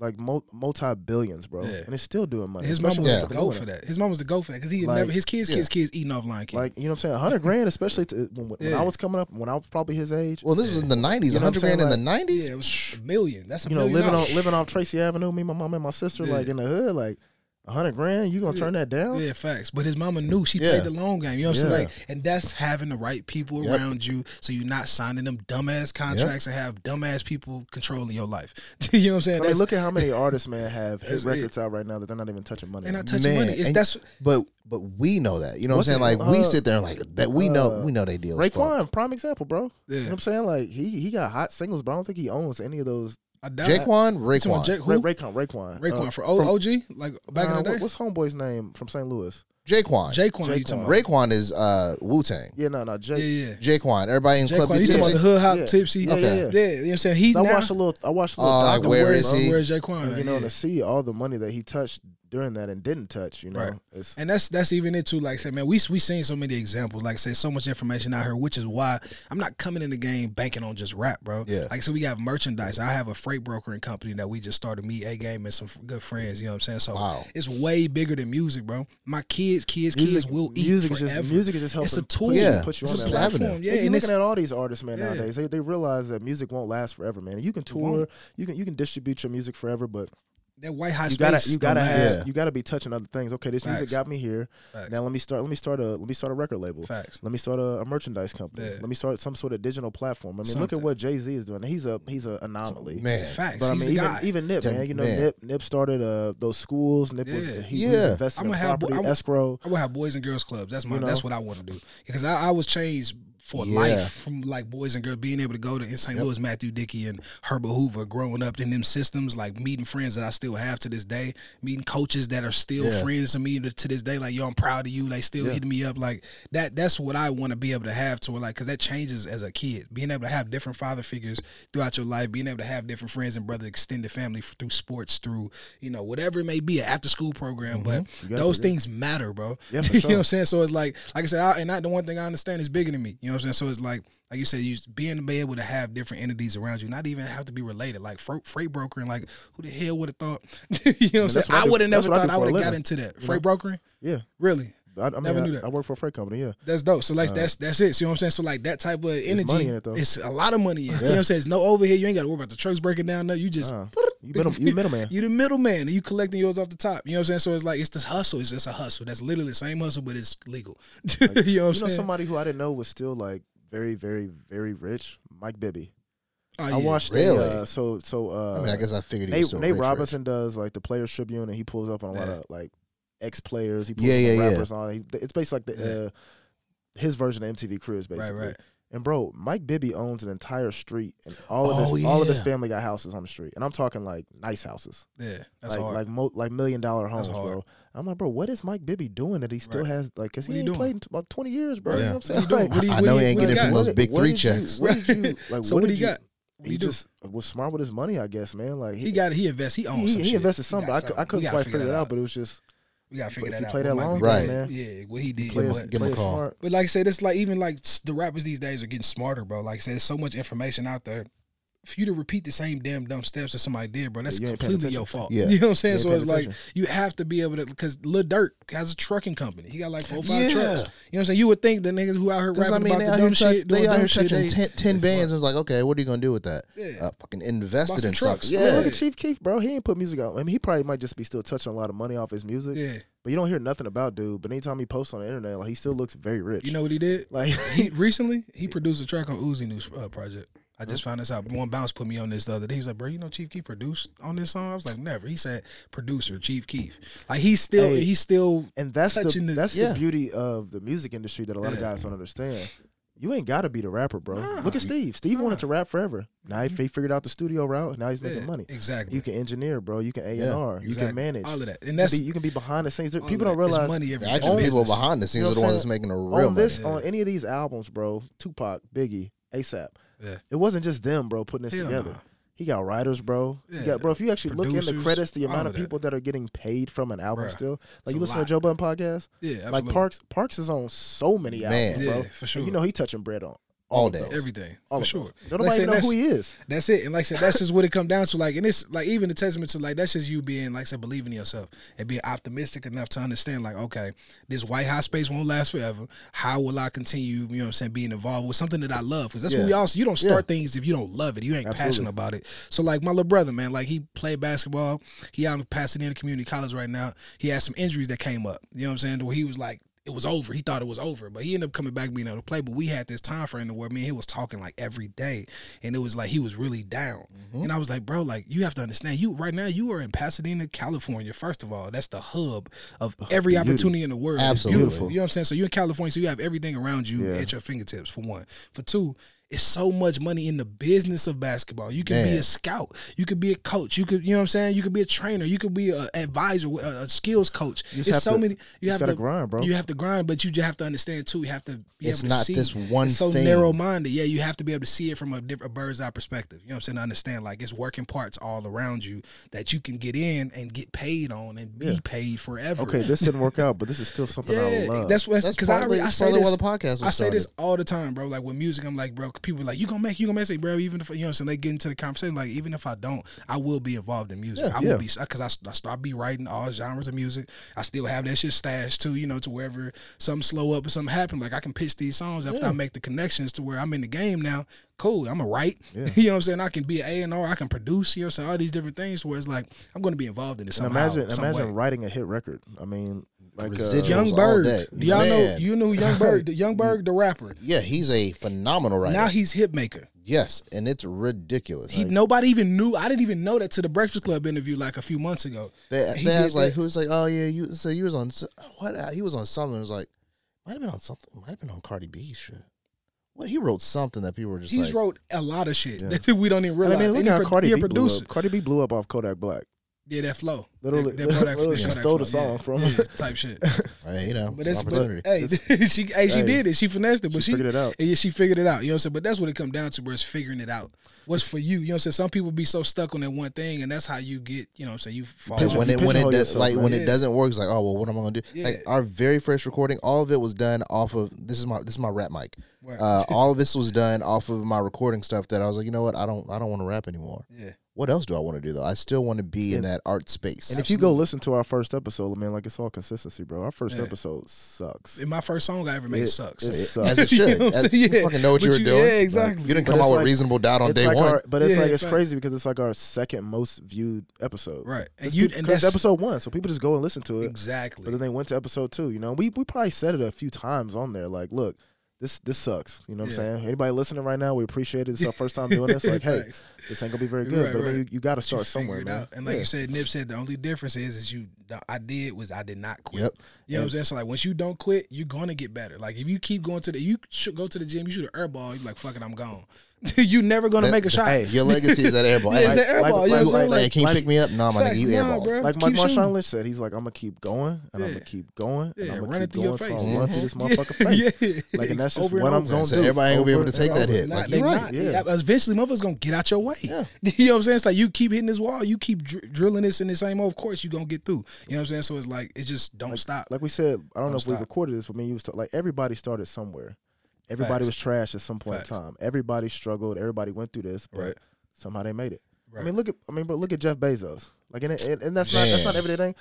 like multi billions, bro, Yeah. and it's still doing money. His mom was with the the go winner. for that. His mom was the go for that because he had Like, never his kids, yeah. kids, kids eating off Lion King. Like you know what I'm saying, hundred grand, especially to, when, when Yeah. I was coming up, when I was probably his age. Well, this was in the nineties. You know hundred grand in the nineties. yeah, it was a million. That's a you know, million living on living off Tracy Avenue, me, my mom, and my sister, like in the hood, like a hundred grand. You gonna Yeah. turn that down? Yeah, facts. But his mama knew she Yeah. played the long game. You know what I'm Yeah. saying? Like, and that's having the right people Yep. around you, so you're not signing them dumbass contracts and have dumbass people controlling your life. you know what I'm saying? I mean, look at how many artists, man, have hit That's it. records out right now that they're not even touching money. they're not touching Man, money. It's and- that's But but we know that. You know what I'm saying? it- Like we uh, sit there and like that. We know uh, we know they deals. fuck. Raekwon, prime example, bro. You know what I'm saying? Like he he got hot singles, but I don't think he owns any of those. I doubt J-Kwon, You talking Raekwon, Jake, Ray, who? Raekwon, Raekwon, Raekwon Uh, for o- from- OG, like back uh, in the day. What's homeboy's name from St. Louis? J-Kwon. J-Kwon, you talking about? Raekwon is uh Wu Tang. Yeah, no, no, Yeah, Jake. yeah. J-Kwon. Everybody in Club J-Kwon, you Get talking about the hood hop Yeah. tipsy? Yeah, Okay. yeah, yeah. Yeah, you know what I'm saying? He's So I now watched a little. I watched a little. Oh, like, documentary, where where is bro. he? Where's J-Kwon? And, at? you know, Yeah. to see all the money that he touched during that and didn't touch, you know, Right. it's And that's that's even it too. Like I said, man, we we seen so many examples. Like I said, so much information out here, which is why I'm not coming in the game banking on just rap, bro. Yeah. Like I said, we got merchandise. I have a freight brokering company that we just started. Me, A Game, and some f- good friends. You know what I'm saying? So Wow. it's way bigger than music, bro. My kids, kids, music. kids will eat music is just music is just helping. It's a tool. you- Yeah. put you It's on a that platform. platform. Yeah, Yeah, you're and looking at all these artists, man. Yeah. Nowadays, they, they realize that music won't last forever, man. You can tour, you can you can distribute your music forever, but that white hot you gotta you gotta have. Yeah. you gotta be touching other things. Okay, this music got me here. Facts. Now let me start. Let me start a let me start a record label. Facts. Let me start a, a merchandise company. Yeah. Let me start some sort of digital platform. I mean, look at what Jay Z is doing. He's a he's an anomaly. Man. Facts. But I He's mean, the even even Nip, Yeah, man. You know, man. Nip Nip started uh those schools. Nip was Yeah. he, Yeah. was invested I'ma in have- property I'm- escrow. I will have boys and girls clubs. That's my. You know? That's what I want to do because I, I was changed for Yeah. life from like boys and girls being able to go to in St. Yep. Louis, Matthew Dickey and Herbert Hoover, growing up in them systems, like meeting friends that I still have to this day, meeting coaches that are still Yeah. friends to me to, this day. Like yo, I'm proud of you. They still Yeah. hitting me up like that. That's what I want to be able to have to where like because that changes as a kid, being able to have different father figures throughout your life, being able to have different friends and brother extended family through sports, through you know whatever it may be, an after school program, mm-hmm. but You gotta those things matter, bro. Yeah, for you sure. know what I'm saying? So it's like, like I said, I, and I, the one thing I understand is bigger than me. You know what I'm saying? So it's like, like you said, you being able to have different entities around you, not even have to be related. Like freight, freight brokering, like who the hell would have thought? you know what I'm saying? I I would have never what I thought I would have got into that. you Freight know? brokering, Yeah, really? I, I mean, Never I, knew that. I work for a freight company. Yeah, That's dope. So like Uh, that's that's it. See what I'm saying? So like that type of energy, money in it, though. it's a lot of money in. it. You know what I'm saying? It's no overhead. You ain't got to worry about the trucks breaking down. No, you just Uh, you middle, you middleman. you the middleman and you collecting yours off the top. You know what I'm saying? So it's like it's this hustle. It's just a hustle. That's literally the same hustle, but it's legal. you know what I'm You know, saying? somebody who I didn't know was still like very, very, very rich. Mike Bibby. oh, I yeah. watched. a, Really? uh, so so. Uh, I mean, I guess I figured he was Nate, still Nate rich, rich. Robinson does like the Players Tribune, and he pulls up on a lot Yeah. of like ex players. He pulls Yeah, on yeah, yeah. rappers on. He, it's basically like the uh, his version of MTV Cribs, basically. right. And bro, Mike Bibby owns an entire street, and all of Oh, his all of his family got houses on the street, and I'm talking like nice houses, Yeah, that's like hard. like mo- like million dollar homes, bro. I'm like, bro, what is Mike Bibby doing that he still Right. has like? Cause What he he ain't doing? played in about 20 years, bro. Right. You know what I'm saying? doing? Like, What he- I what know he he- ain't getting from those big three you- checks. what did you like? so what what did he you- got? He he just was smart with his money, I guess, man. Like He got he invest. He owns he, some he invested He some, got but I, something. I couldn't quite figure it out. But it was just we gotta figure if that you out. play that long Bibby game, did. man. Yeah, what he did. play, but- Give him a play call. smart. But like I said, it's like even like the rappers these days are getting smarter, bro. Like I said, there's so much information out there. For you to repeat the same damn dumb steps that somebody did, bro, that's you completely your fault. Yeah. You know what I'm saying? You So paying it's like you have to be able to because Lil Durk has a trucking company. He got like four or five Yeah. trucks. You know what I'm saying? You would think the niggas who out here Because rapping I mean, about they the out here, dumb touch, shit, doing they out here touching they, 10, 10 bands. And it's like, okay, what are you gonna do with that? Yeah. Uh, fucking invested in trucks. something. I mean, Yeah, look at Chief Keef, bro. He ain't put music out. I mean, he probably might just be still touching a lot of money off his music. yeah. But you don't hear nothing about dude. But anytime he posts on the internet, like he still looks very rich. You know what he did? like He recently he produced a track on Uzi new uh, project. I just found this out. One bounce put me on this the other day. He's like, bro, you know Chief Keef produced on this song. I was like, never. He said producer Chief Keef. Like he's still Hey, he's still and that's the, the- that's yeah. the beauty of the music industry that a lot of guys don't understand. You ain't got to be the rapper, bro. Nah. Look at Steve. Steve Nah. wanted to rap forever. Now he mm-hmm. he figured out the studio route. Now he's making Yeah, money. Exactly. You can engineer, bro. You can A and Yeah, R. You can manage. all of that, and You that's can, be, you can be behind the scenes. There- People don't that. It's realize money every actually, every people behind the scenes You know are the ones that's making the real on this money. on any of these albums, bro. Tupac, Biggie, ASAP. Yeah. It wasn't just them, bro, putting this Hell together. nah. He got writers, bro. He Yeah. got, bro, if you actually look in the credits, the amount of of that. people that are getting paid from an album Bruh, still. it's Like you listen lot. to Joe Budden podcast, Yeah, like. Parks. Parks is on so many Man. albums, Yeah, bro. for And sure. you know he touching bread on all day. everything All for sure. those. Like I Don't nobody said, know that's- who he is. That's it. And like I said, that's just what it come down to. Like, and it's like even the testament to like that's just you being like I said, believing in yourself and being optimistic enough to understand like, okay, this white hot space won't last forever. How will I continue? You know what I'm saying? Being involved with something that I love because that's what Yeah. we also. You don't start things if you don't love it. You ain't Absolutely. passionate about it. So like my little brother, man, like he played basketball. He out in Pasadena Community College right now. He had some injuries that came up. You know what I'm saying? Where he was like. It was over. He thought it was over, but he ended up coming back being able to play. But we had this time frame where me and he was talking like every day, and it was like he was really down. Mm-hmm. And I was like, bro, like you have to understand, you right now you are in Pasadena, California. First of all, that's the hub of every beauty. opportunity in the world. It's Absolutely. beautiful. You know what I'm saying? So you're in California, so you have everything around you Yeah. at your fingertips. For one, for two. It's so much money in the business of basketball. You can be a scout. You could be a coach. You could, you know what I'm saying. You could be a trainer. You could be an advisor, a, skills coach. It's have so to- many. You You have gotta grind, bro. You have to grind, but you just have to understand too. You have to be It's able to not see. this one it's so narrow minded. Yeah, you have to be able to see it from a different a bird's eye perspective. You know what I'm saying? To understand like it's working parts all around you that you can get in and get paid on and be Yeah. paid forever. Okay, this didn't work out, but this is still something I yeah, love. that's what That's because I, I say this. the podcast I say started. this all the time, bro. Like with music, I'm like, bro, people like, you gonna make, you gonna make it, bro. Even if you know, what I'm saying they get into the conversation, like even if I don't, I will be involved in music. Yeah, I yeah. will be because I, I start be writing all genres of music. I still have that shit stashed too, you know, to wherever something slow up or something happen, like I can pitch these songs after Yeah. I make the connections to where I'm in the game now. Cool, I'm a write. Yeah. you know what I'm saying? I can be an A and R. I can produce. You know, saying all these different things. Where it's like I'm to be involved in this somehow. imagine, imagine writing a hit record. I mean, like uh, Residuals Young all Berg. Do y'all know? Man. You know Young Berg? the Young Berg, the rapper. yeah, he's a phenomenal writer. Now he's hit maker. yes, and it's ridiculous. He nobody even knew. I didn't even know that to the Breakfast Club interview like a few months ago. They, He they did asked like, that. who's like, oh yeah, you so you was on s- what? uh, He was on something. It was like, might have been on something. Might have been on Cardi B shit. What he wrote something that people were just He's like, wrote a lot of shit Yeah. that we don't even realize. I realize. mean, look And he how pro- Cardi he a B blew up. Cardi B blew up off Kodak Black. Yeah, that flow. Literally- that, that Kodak- literally she Kodak stole the song yeah. from yeah, type shit. hey, you know, But that's an but, hey, she hey, she Hey. did it. She finessed it, but She she, figured it out. Yeah, she figured it out. You know what I'm saying? But that's what it come down to, where it's figuring it out. What's for you? You know what I'm saying? Some people be so stuck on that one thing, and that's how you get. You know what I'm saying? You fall. Because off. when it when it does, like man. when yeah. it doesn't work, it's like, oh well, what am I gonna do? Yeah. Like our very first recording, all of it was done off of this is my this is my rap mic. Right. Uh, all of this was done off of my recording stuff. That I was like, you know what, I don't I don't want to rap anymore. yeah. What else do I want to do though? I still want to be in that art space. And if you go listen to our first episode, man, like it's all consistency, bro. Our first Yeah. episode sucks. And my first song I ever made It- sucks. it As sucks. it should. You know As- saying? you Yeah. fucking know what But you were you- doing. yeah, exactly. You didn't But come it's out with reasonable doubt on day like one. Our, but it's Yeah, like it's fact. crazy because it's like our second most viewed episode. Right. And It's you peop- and 'cause it's that's episode one, so people just go and listen to it. exactly. But then they went to episode two. You know, we we probably said it a few times on there. Like, look, this this sucks. You know what Yeah. I'm saying? Anybody listening right now, we appreciate it. It's our first time doing this. Like, hey, this ain't gonna be very good. Right, but I mean, you, you got to But you start somewhere, man. out. And like Yeah. you said, Nip said the only difference is is you the, I did was I did not quit. Yep. You know what I'm saying? So like once you don't quit, you're gonna get better. Like if you keep going to the you should go to the gym, you shoot an air ball, you're like, fuck it, I'm gone. you never gonna That- make a shot. Hey, Your legacy is that airball. Yeah, Hey, it's that air like- ball. You know like- what I'm saying? like- can you like- pick me up? No, I'm gonna Facts, you nah, airball. bro. Like Keep Mike shooting. Marshawn said, he's like, I'm gonna keep going and I'm gonna keep going and Yeah, I'm run gonna keep through your going. face. So I'm run through this motherfucker face. yeah. Like, and that's just Over and what I'm gonna So do. everybody ain't gonna be able to take that hit. Not- Like, you're right. Yeah. They- eventually, motherfuckers gonna get out your way. Yeah. you know what I'm saying? It's like you keep hitting this wall, you keep drilling this in the same old course, you gonna get through. You know what I'm saying? So it's like it just don't stop. Like we said, I don't know if we recorded this, but me you was like everybody started somewhere. Everybody Facts. was trash at some point Facts. in time. Everybody struggled. Everybody went through this, but Right. somehow they made it. Right. I mean, look at I mean, but look at Jeff Bezos. Like, and, and, and that's not that's not Man. everyday thing.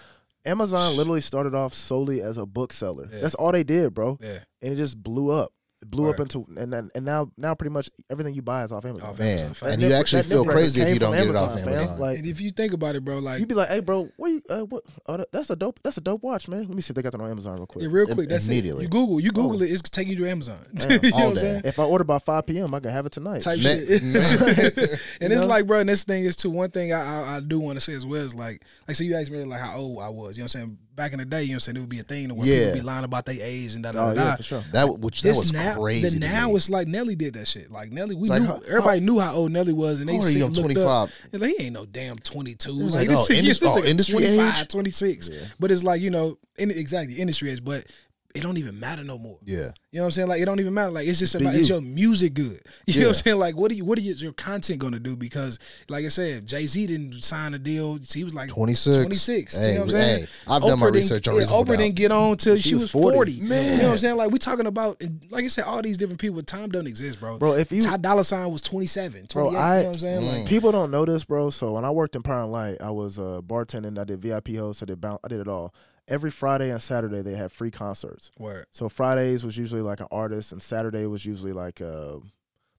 Amazon literally started off solely as a bookseller. Yeah. That's all they did, bro. yeah. And it just blew up. It blew up into and then and now now pretty much everything you buy is off Amazon. Off Man, Amazon. and That you actually feel crazy if you don't from get it off fam. Amazon. Like and if you think about it, bro, like you'd be like, "Hey, bro, what? You, uh, what? Oh, that, that's a dope. That's a dope watch, man. Let me see if they got that on Amazon real quick. yeah, real Im- quick, that's immediately. it. You Google, you Google Oh. it, it's taking you to Amazon. Damn, you know what I'm saying? If I order by 5 p.m., I can have it tonight. Type Ma- shit. and it's know? like, bro, and this thing is too. One thing I I, I do want to say as well is like, like, so you asked me like how old I was. You know what I'm saying? Back in the day, you know what I'm saying? It would be a thing where Yeah. people be lying about their age and da da oh, da. Oh yeah, for sure. That which that This was now, crazy. The now it's like Nelly did that shit. Like Nelly, we like, knew how- everybody knew how old Nelly was, and they How old are sit you? and I'm looked up. 25. Like he ain't no damn twenty two. was Like, like, this oh, shit- indus- this oh, nigga industry 25, age? 26. Yeah. But it's like you know, in, exactly industry age. But it don't even matter no more. Yeah. You know what I'm saying? Like it don't even matter. Like it's just Be about is your music good? You know what I'm saying? Like what are you what are your content gonna do? Because like I said, Jay Z didn't sign a deal. He was like 26. 26. Hey, you know what I'm saying? hey, I've done my research on yeah, Reasonable Oprah Doubt. didn't get on till she, She was was 40. Man. You know what I'm saying? Like we talking about, like I said, all these different people. Time doesn't exist, bro. Bro, if you Ty Dolla Sign was 27, 28. Bro, you I- know what I'm saying? Mm. Like People don't know this, bro. So when I worked in Power and Light, I was uh, bartending. I did VIP host. I did bounce. I did it all. Every Friday and Saturday they had free concerts. word. So Fridays was usually like an artist, and Saturday was usually like a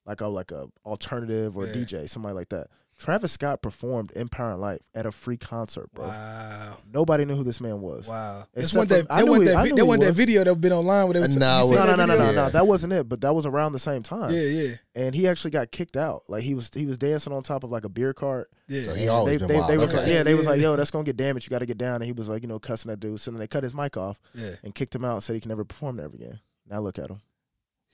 like a like a alternative or Yeah. DJ, somebody like that. Travis Scott performed in Power and Light at a free concert, bro. Wow. Nobody knew who this man was. Wow. Except This one for- that I that knew one he- that I knew that he that video that been online with it. no, No, no, no, no, no, no. That wasn't it. But that was around the same time. Yeah, yeah, And he actually got kicked out. Like he was he was dancing on top of like a beer cart. yeah. So he always they, been they, wild. they was Okay. like, yeah, they was like, yo, that's gonna get damaged. You got to get down. And he was like, you know, cussing that dude. So then they cut his mic off yeah. and kicked him out. and Said he can never perform there again. Now look at him.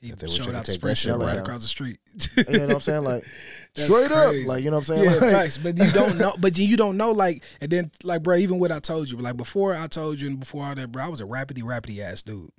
He If they were showed out the take that spray shit shit right across the street. You know what I'm saying? Like straight crazy. up. Like you know what I'm saying? Yeah, Like, facts. But you don't know. But you don't know. Like, and then like, bro, even what I told you, like before I told you and before all that, bro, I was a rapidy rapidy ass dude.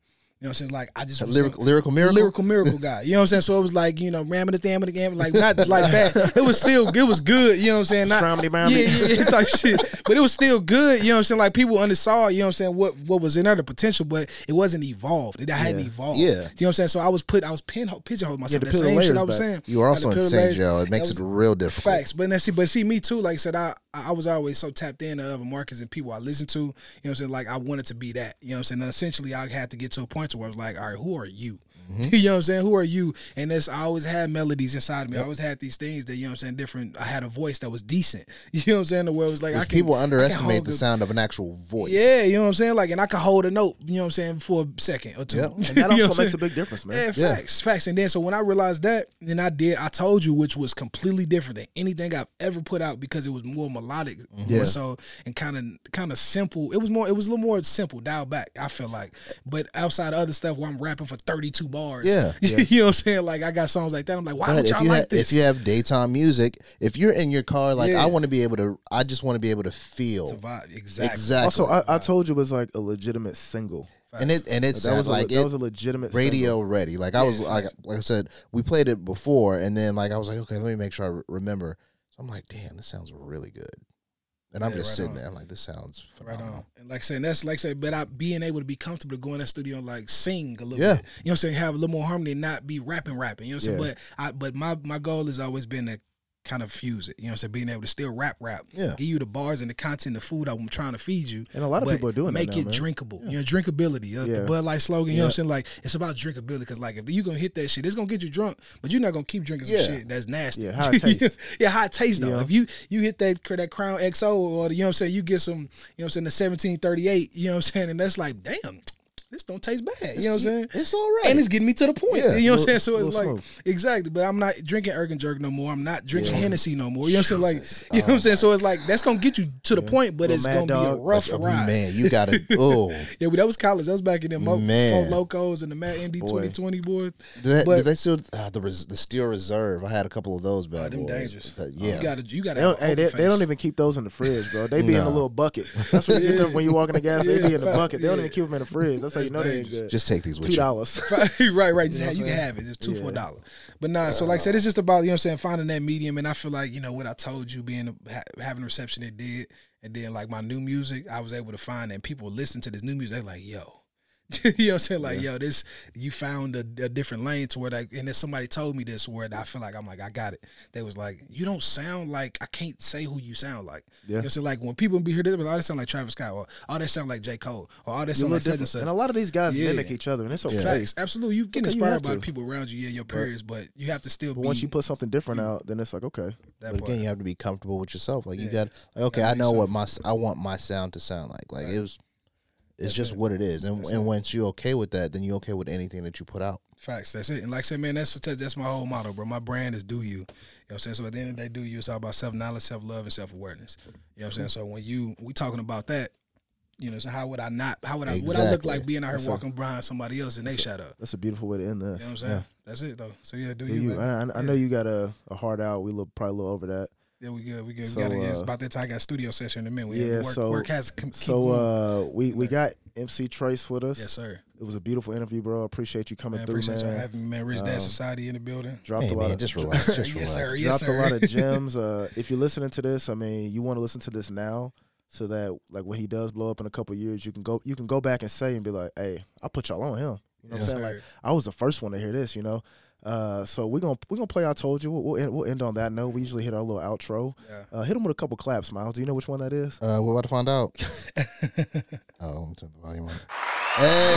You know what I'm saying? Like, I just A was lyrical, gonna- lyrical miracle. lyrical miracle guy. You know what I'm saying? So it was like, you know, ramming the damn of the game, like not like that. It was still it was good, you know what I'm saying? Not Stramity yeah, yeah, yeah, type shit. But it was still good, you know what I'm saying? Like people undersaw, you know what I'm saying, what what was in there, the potential, but it wasn't evolved. It hadn't Yeah. evolved. Yeah. You know what I'm saying? So I was put I was pin pigeonholing myself. to the same shit I was back. saying. You are also Had in to St. Joe. It makes was- it real difficult. Facts, but then see, but see me too. Like I said, I I was always so tapped in to other markets and people I listened to. You know what I'm saying? Like I wanted to be that. You know what I'm saying? And essentially, I had to get to a point where I was like, all right, who are you? Mm-hmm. you know what I'm saying? Who are you? And this, I always had melodies inside of me. I always had these things that you know what I'm saying. Different. I had a voice that was decent. You know what I'm saying? The where it was like I can, people I can underestimate hold the a- sound of an actual voice. Yeah, you know what I'm saying? Like, and I can hold a note. You know what I'm saying for a second or two. Yep. And that You know also makes a big difference, man. Yeah, Yeah. facts, facts. And then so when I realized that, then I did. I told you, which was completely different than anything I've ever put out because it was more melodic, Yeah. more so, and kind of kind of simple. It was more. It was a little more simple, dial back. I feel like, but outside of other stuff where I'm rapping for 32 bars, Yeah. you know what I'm saying. Like I got songs like that. I'm like, why But would if y'all you, like ha- this? if you have daytime music, if you're in your car, like Yeah. I want to be able to, I just want to be able to It's a feel vibe. Exactly. exactly. Also, I, I told you it was like a legitimate single. and it and it That sounds was a, like that it was a legitimate radio single. ready. Like I Yeah, was like like I said, we played it before, and then like I was like, okay, let me make sure I re- remember. So I'm like, damn, this sounds really good. And I'm just right sitting on. there. I'm like, this sounds Right on. And like saying that's like I said, but I being able to be comfortable to go in that studio and like sing a little Yeah. bit. You know what I'm saying? Have a little more harmony and not be rapping rapping. You know what I'm Yeah. saying? But I but my my goal has always been to kind of fuse it. You know what I'm saying? Being able to still rap rap. Yeah. Give you the bars and the content, the food I'm trying to feed you. And a lot of people are doing make that now, it man. drinkable. You know, drinkability. Uh, Yeah. The Bud Light slogan. You know what I'm saying? Like it's about drinkability because like if you're gonna hit that shit, it's gonna get you drunk, but you're not gonna keep drinking some Yeah. shit that's nasty. Yeah, how taste. yeah, how it tastes though. Yeah. If you you hit that that Crown XO or the, you know what I'm saying, you get some, you know what I'm saying, the 1738, you know what I'm saying, and that's like, damn, this don't taste bad. You know what I'm saying? It's all right. And it's getting me to the point. Yeah, you know what I'm saying? So it's like smoke. exactly, but I'm not drinking Ergen Jerk no more. I'm not drinking Yeah. Hennessy no more. You know what I'm saying? Like, you know what Oh I'm saying? So it's like that's gonna get you to the point, but it's gonna be a rough Oh, ride. man, you gotta. Oh, Yeah, but that was college. That was back in the Mo- Man. Four Locos and the Matt MD 2020 boys. did they, But- did they still uh, the res, the Steel Reserve? I had a couple of those Oh, bad them boys. dangerous. But you yeah, gotta, you gotta. They don't, hey, they, they don't even keep those in the fridge, bro. They be in a little bucket. That's what you get them when you walk in the gas. They be in the bucket. They don't even keep them in the fridge. That's you know they ain't dangerous. good. just take these with Two you. dollars. right, right. Just You know have- you what can have it. It's two for a Yeah. dollar. But nah, so like I said, it's uh-huh. just about you know what I'm saying finding that medium, and I feel like you know what I told you, being ha- having a reception it did, and then like my new music, I was able to find and people listen to this new music, they're like, yo. you know what I'm saying? Like, yo, this you found a, a different lane to where like, and then somebody told me this where I feel like I'm like, I got it. They was like, you don't sound like I can't say who you sound like. You know Yeah. what I'm saying? Like when people be here, they be like, oh, that sound like Travis Scott, or oh, that sound like J. Cole, or oh, that sound like such and different. And a lot of these guys Yeah. mimic each other, and it's okay. Yeah. Facts, absolutely. You get Okay, inspired have by the people around you, yeah, your peers, but you have to still But be. once you put something different out, then it's like okay. that But part. again, you have to be comfortable with yourself. Like you got, like, okay, I be know what my I want my sound to sound like. Like Right. it was, it's That's just it. what it is. And That's and it. once you're okay with that, then you're okay with anything that you put out. Facts. That's it. And like I said, man, that's that's my whole motto, bro. My brand is do you. You know what I'm saying? So at the end of the day, do you. It's all about self knowledge, self love, and self awareness. You know what I'm saying? So when you we talking about that, you know, so how would I not? How would I? Would I look like being out That's here a- walking behind somebody else and they shut up? That's a beautiful way to end this. You know what I'm saying? Yeah. That's it though. So yeah, do, Do you. you? I, I- know you got a, a heart out. We look probably a little over that. Yeah, we good. We good. So, we got it. Yeah, it's uh, about that time. I got studio session in a minute. We yeah, work, so- work has com- So uh, we we got MC Tres with us. yes, sir. It was a beautiful interview, bro. I appreciate you coming Man, through, appreciate y'all man. having me, man. Rich Dad Um, Society in the building. Dropped Hey a lot man, of just relax, just Yes, sir. Yes, dropped a lot of gems. Uh, if you're listening to this, I mean, you want to listen to this now, so that like when he does blow up in a couple years, you can go you can go back and say and be like, "Hey, I put y'all on him." You know what I'm saying? sir. Like I was the first one to hear this. You know. Uh, so we're gonna we're gonna play. I told you. We'll we'll end, we'll end on that note. We usually hit our little outro. Yeah. Uh, hit him with a couple claps, Miles. Do you know which one that is? Uh, we're about to find out. Oh, let me turn the volume on. Hey,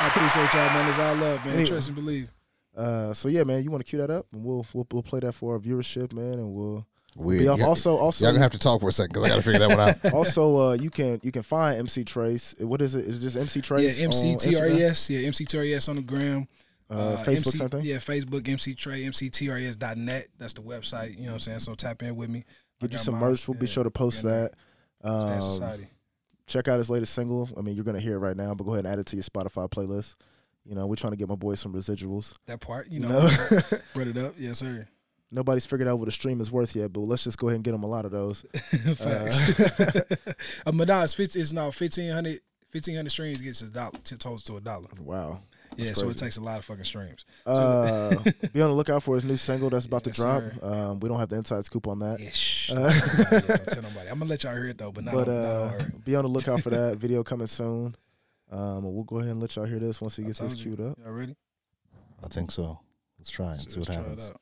I appreciate y'all, man. It's all love, man. Hey. Trust and believe. Uh, so yeah, man, you want to cue that up, and we'll we'll we'll play that for our viewership, man, and we'll Weird. be off. Y'all- Also, also, y'all gonna have to talk for a second because I got to figure that one out. also, uh, you can you can find MC Tres. What is it? Is it just MC Tres? Yeah, on Instagram? MCTRES. Yeah, MCTRES on the gram. Uh, Facebook, MC. Yeah, Facebook, MC Tres, MCTRES.net. That's the website. You know what I'm saying? So tap in with me. Get you some mine. merch. We'll be sure to post get that. Stand Um, Society. check out his latest single. I mean, you're gonna hear it right now, but go ahead and add it to your Spotify playlist. You know, we're trying to get my boys some residuals. That part, you You know, know, brought it up. Yes, sir. Nobody's figured out what a stream is worth yet, but let's just go ahead and get them a lot of those. Facts. uh, but nah, it's, 15, it's now 1,500, 1,500 streams gets us dollar, t- totals to a dollar. Wow. Yeah, That's so it takes a lot of fucking streams. Uh, be on the lookout for his new single that's about Yes, to drop. Um, we don't have the inside scoop on that. Yeah, shh. Uh, don't, tell nobody, don't tell nobody. I'm gonna let y'all hear it though, but not, but on, not uh, on her. be on the lookout for that video coming soon. Um, we'll go ahead and let y'all hear this once he gets this queued up. Y'all ready? I think so. Let's try and see what Let's try happens.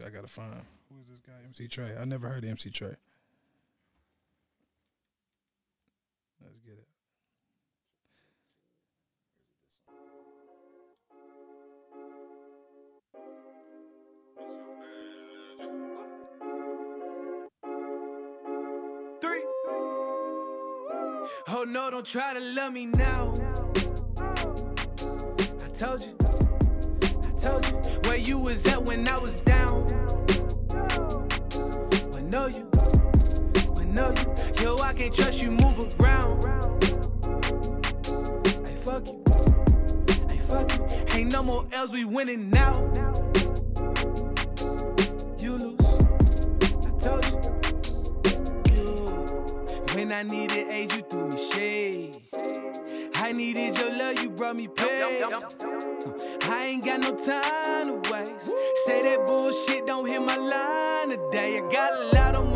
I gotta find who is this guy? MC Tres. I never heard of MC Tres. Let's get it. three. Oh no, don't try to love me now. I told you, I told you where you was at when I was down. Yo, I can't trust you, move around. Hey, fuck you, hey, fuck you, ain't no more else, we winning now. You lose, I told you you. When I needed aid, you threw me shade. I needed your love, you brought me pain. I ain't got no time to waste. Say that bullshit, don't hit my line today. I got a lot on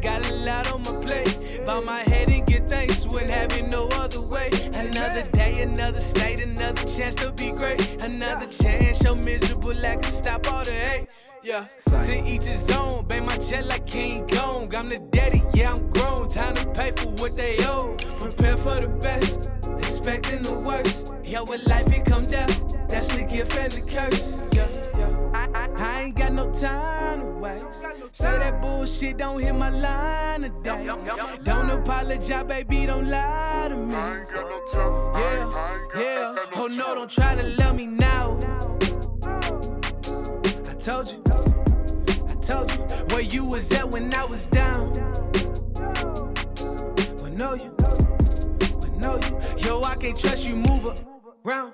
got a lot on my plate. Bow my head and get thanks, have it no other way. Another day, another state, another chance to be great. Another chance, you're miserable, I can stop all the hate. Yeah, to each his own, bang my jet like King Kong. I'm the daddy, yeah, I'm grown. Time to pay for what they owe. Prepare for the best, expecting the worst. Yeah, when life it come down, that's the gift and the curse. Yeah, yeah. I, I, I ain't got no time to waste. Say that bullshit, don't hit my line today. Don't apologize, baby, don't lie to me. Yeah, yeah. Oh no, don't try to love me now. I told you, I told you where you was at when I was down. When know you, when know you, yo, I can't trust you, move around.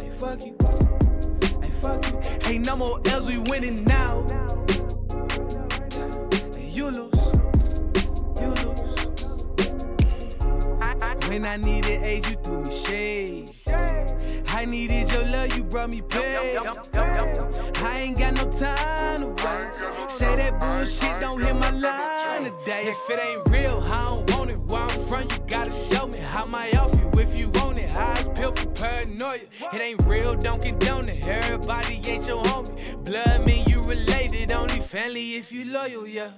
Hey, fuck you, fuck you, ain't no more else, we winning now. You lose, you lose. When I needed aid, you threw me shade. I needed your love, you brought me pain. I ain't got no time to waste. Say that bullshit, don't hit my line today. If it ain't real, I don't want it. Where I'm from, you gotta show me how my off you. If you paranoia. It ain't real, don't condone it. Everybody ain't your homie. Blood mean you related, only family if you loyal, yeah.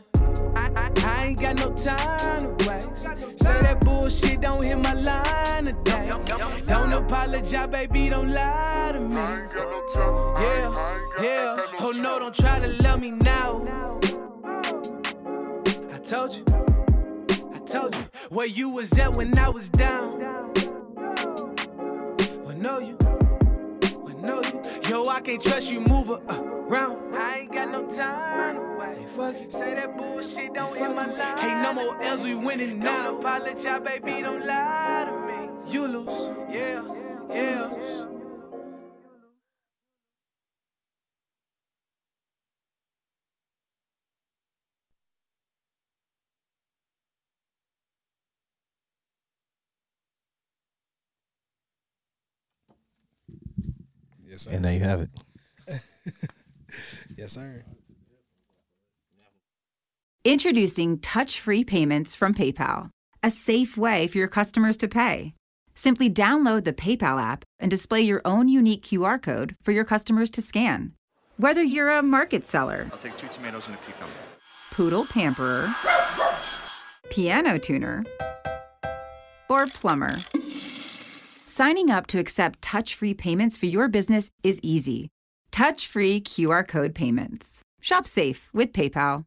I, I, I ain't got no time to waste. Say that bullshit, don't hit my line today. Don't apologize, baby, don't lie to me. Yeah, yeah. Oh no, don't try to love me now. I told you, I told you where you was at when I was down. Know you, when know you, yo, I can't trust you, move around. I ain't got no time to waste. Fuck it, say that bullshit, don't hit my line. Ain't no more else, we winning now. Don't apologize, baby, don't lie to me. You lose, yeah, yeah. Yes, sir. And there you have it. yes, sir. Introducing touch free payments from PayPal, a safe way for your customers to pay. Simply download the PayPal app and display your own unique QR code for your customers to scan. Whether you're a market seller, I'll take two tomatoes and a cucumber. poodle pamperer, piano tuner, or plumber. Signing up to accept touch free payments for your business is easy. Touch free QR code payments. Shop safe with PayPal.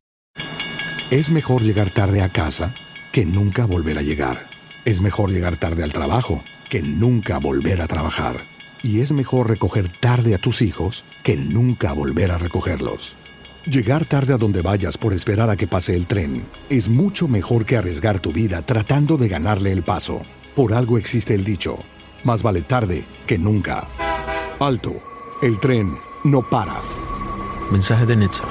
Es mejor llegar tarde a casa que nunca volver a llegar. Es mejor llegar tarde al trabajo que nunca volver a trabajar. Y es mejor recoger tarde a tus hijos que nunca volver a recogerlos. Llegar tarde a donde vayas por esperar a que pase el tren es mucho mejor que arriesgar tu vida tratando de ganarle el paso. Por algo existe el dicho, más vale tarde que nunca. Alto, el tren no para. Mensaje de Netza.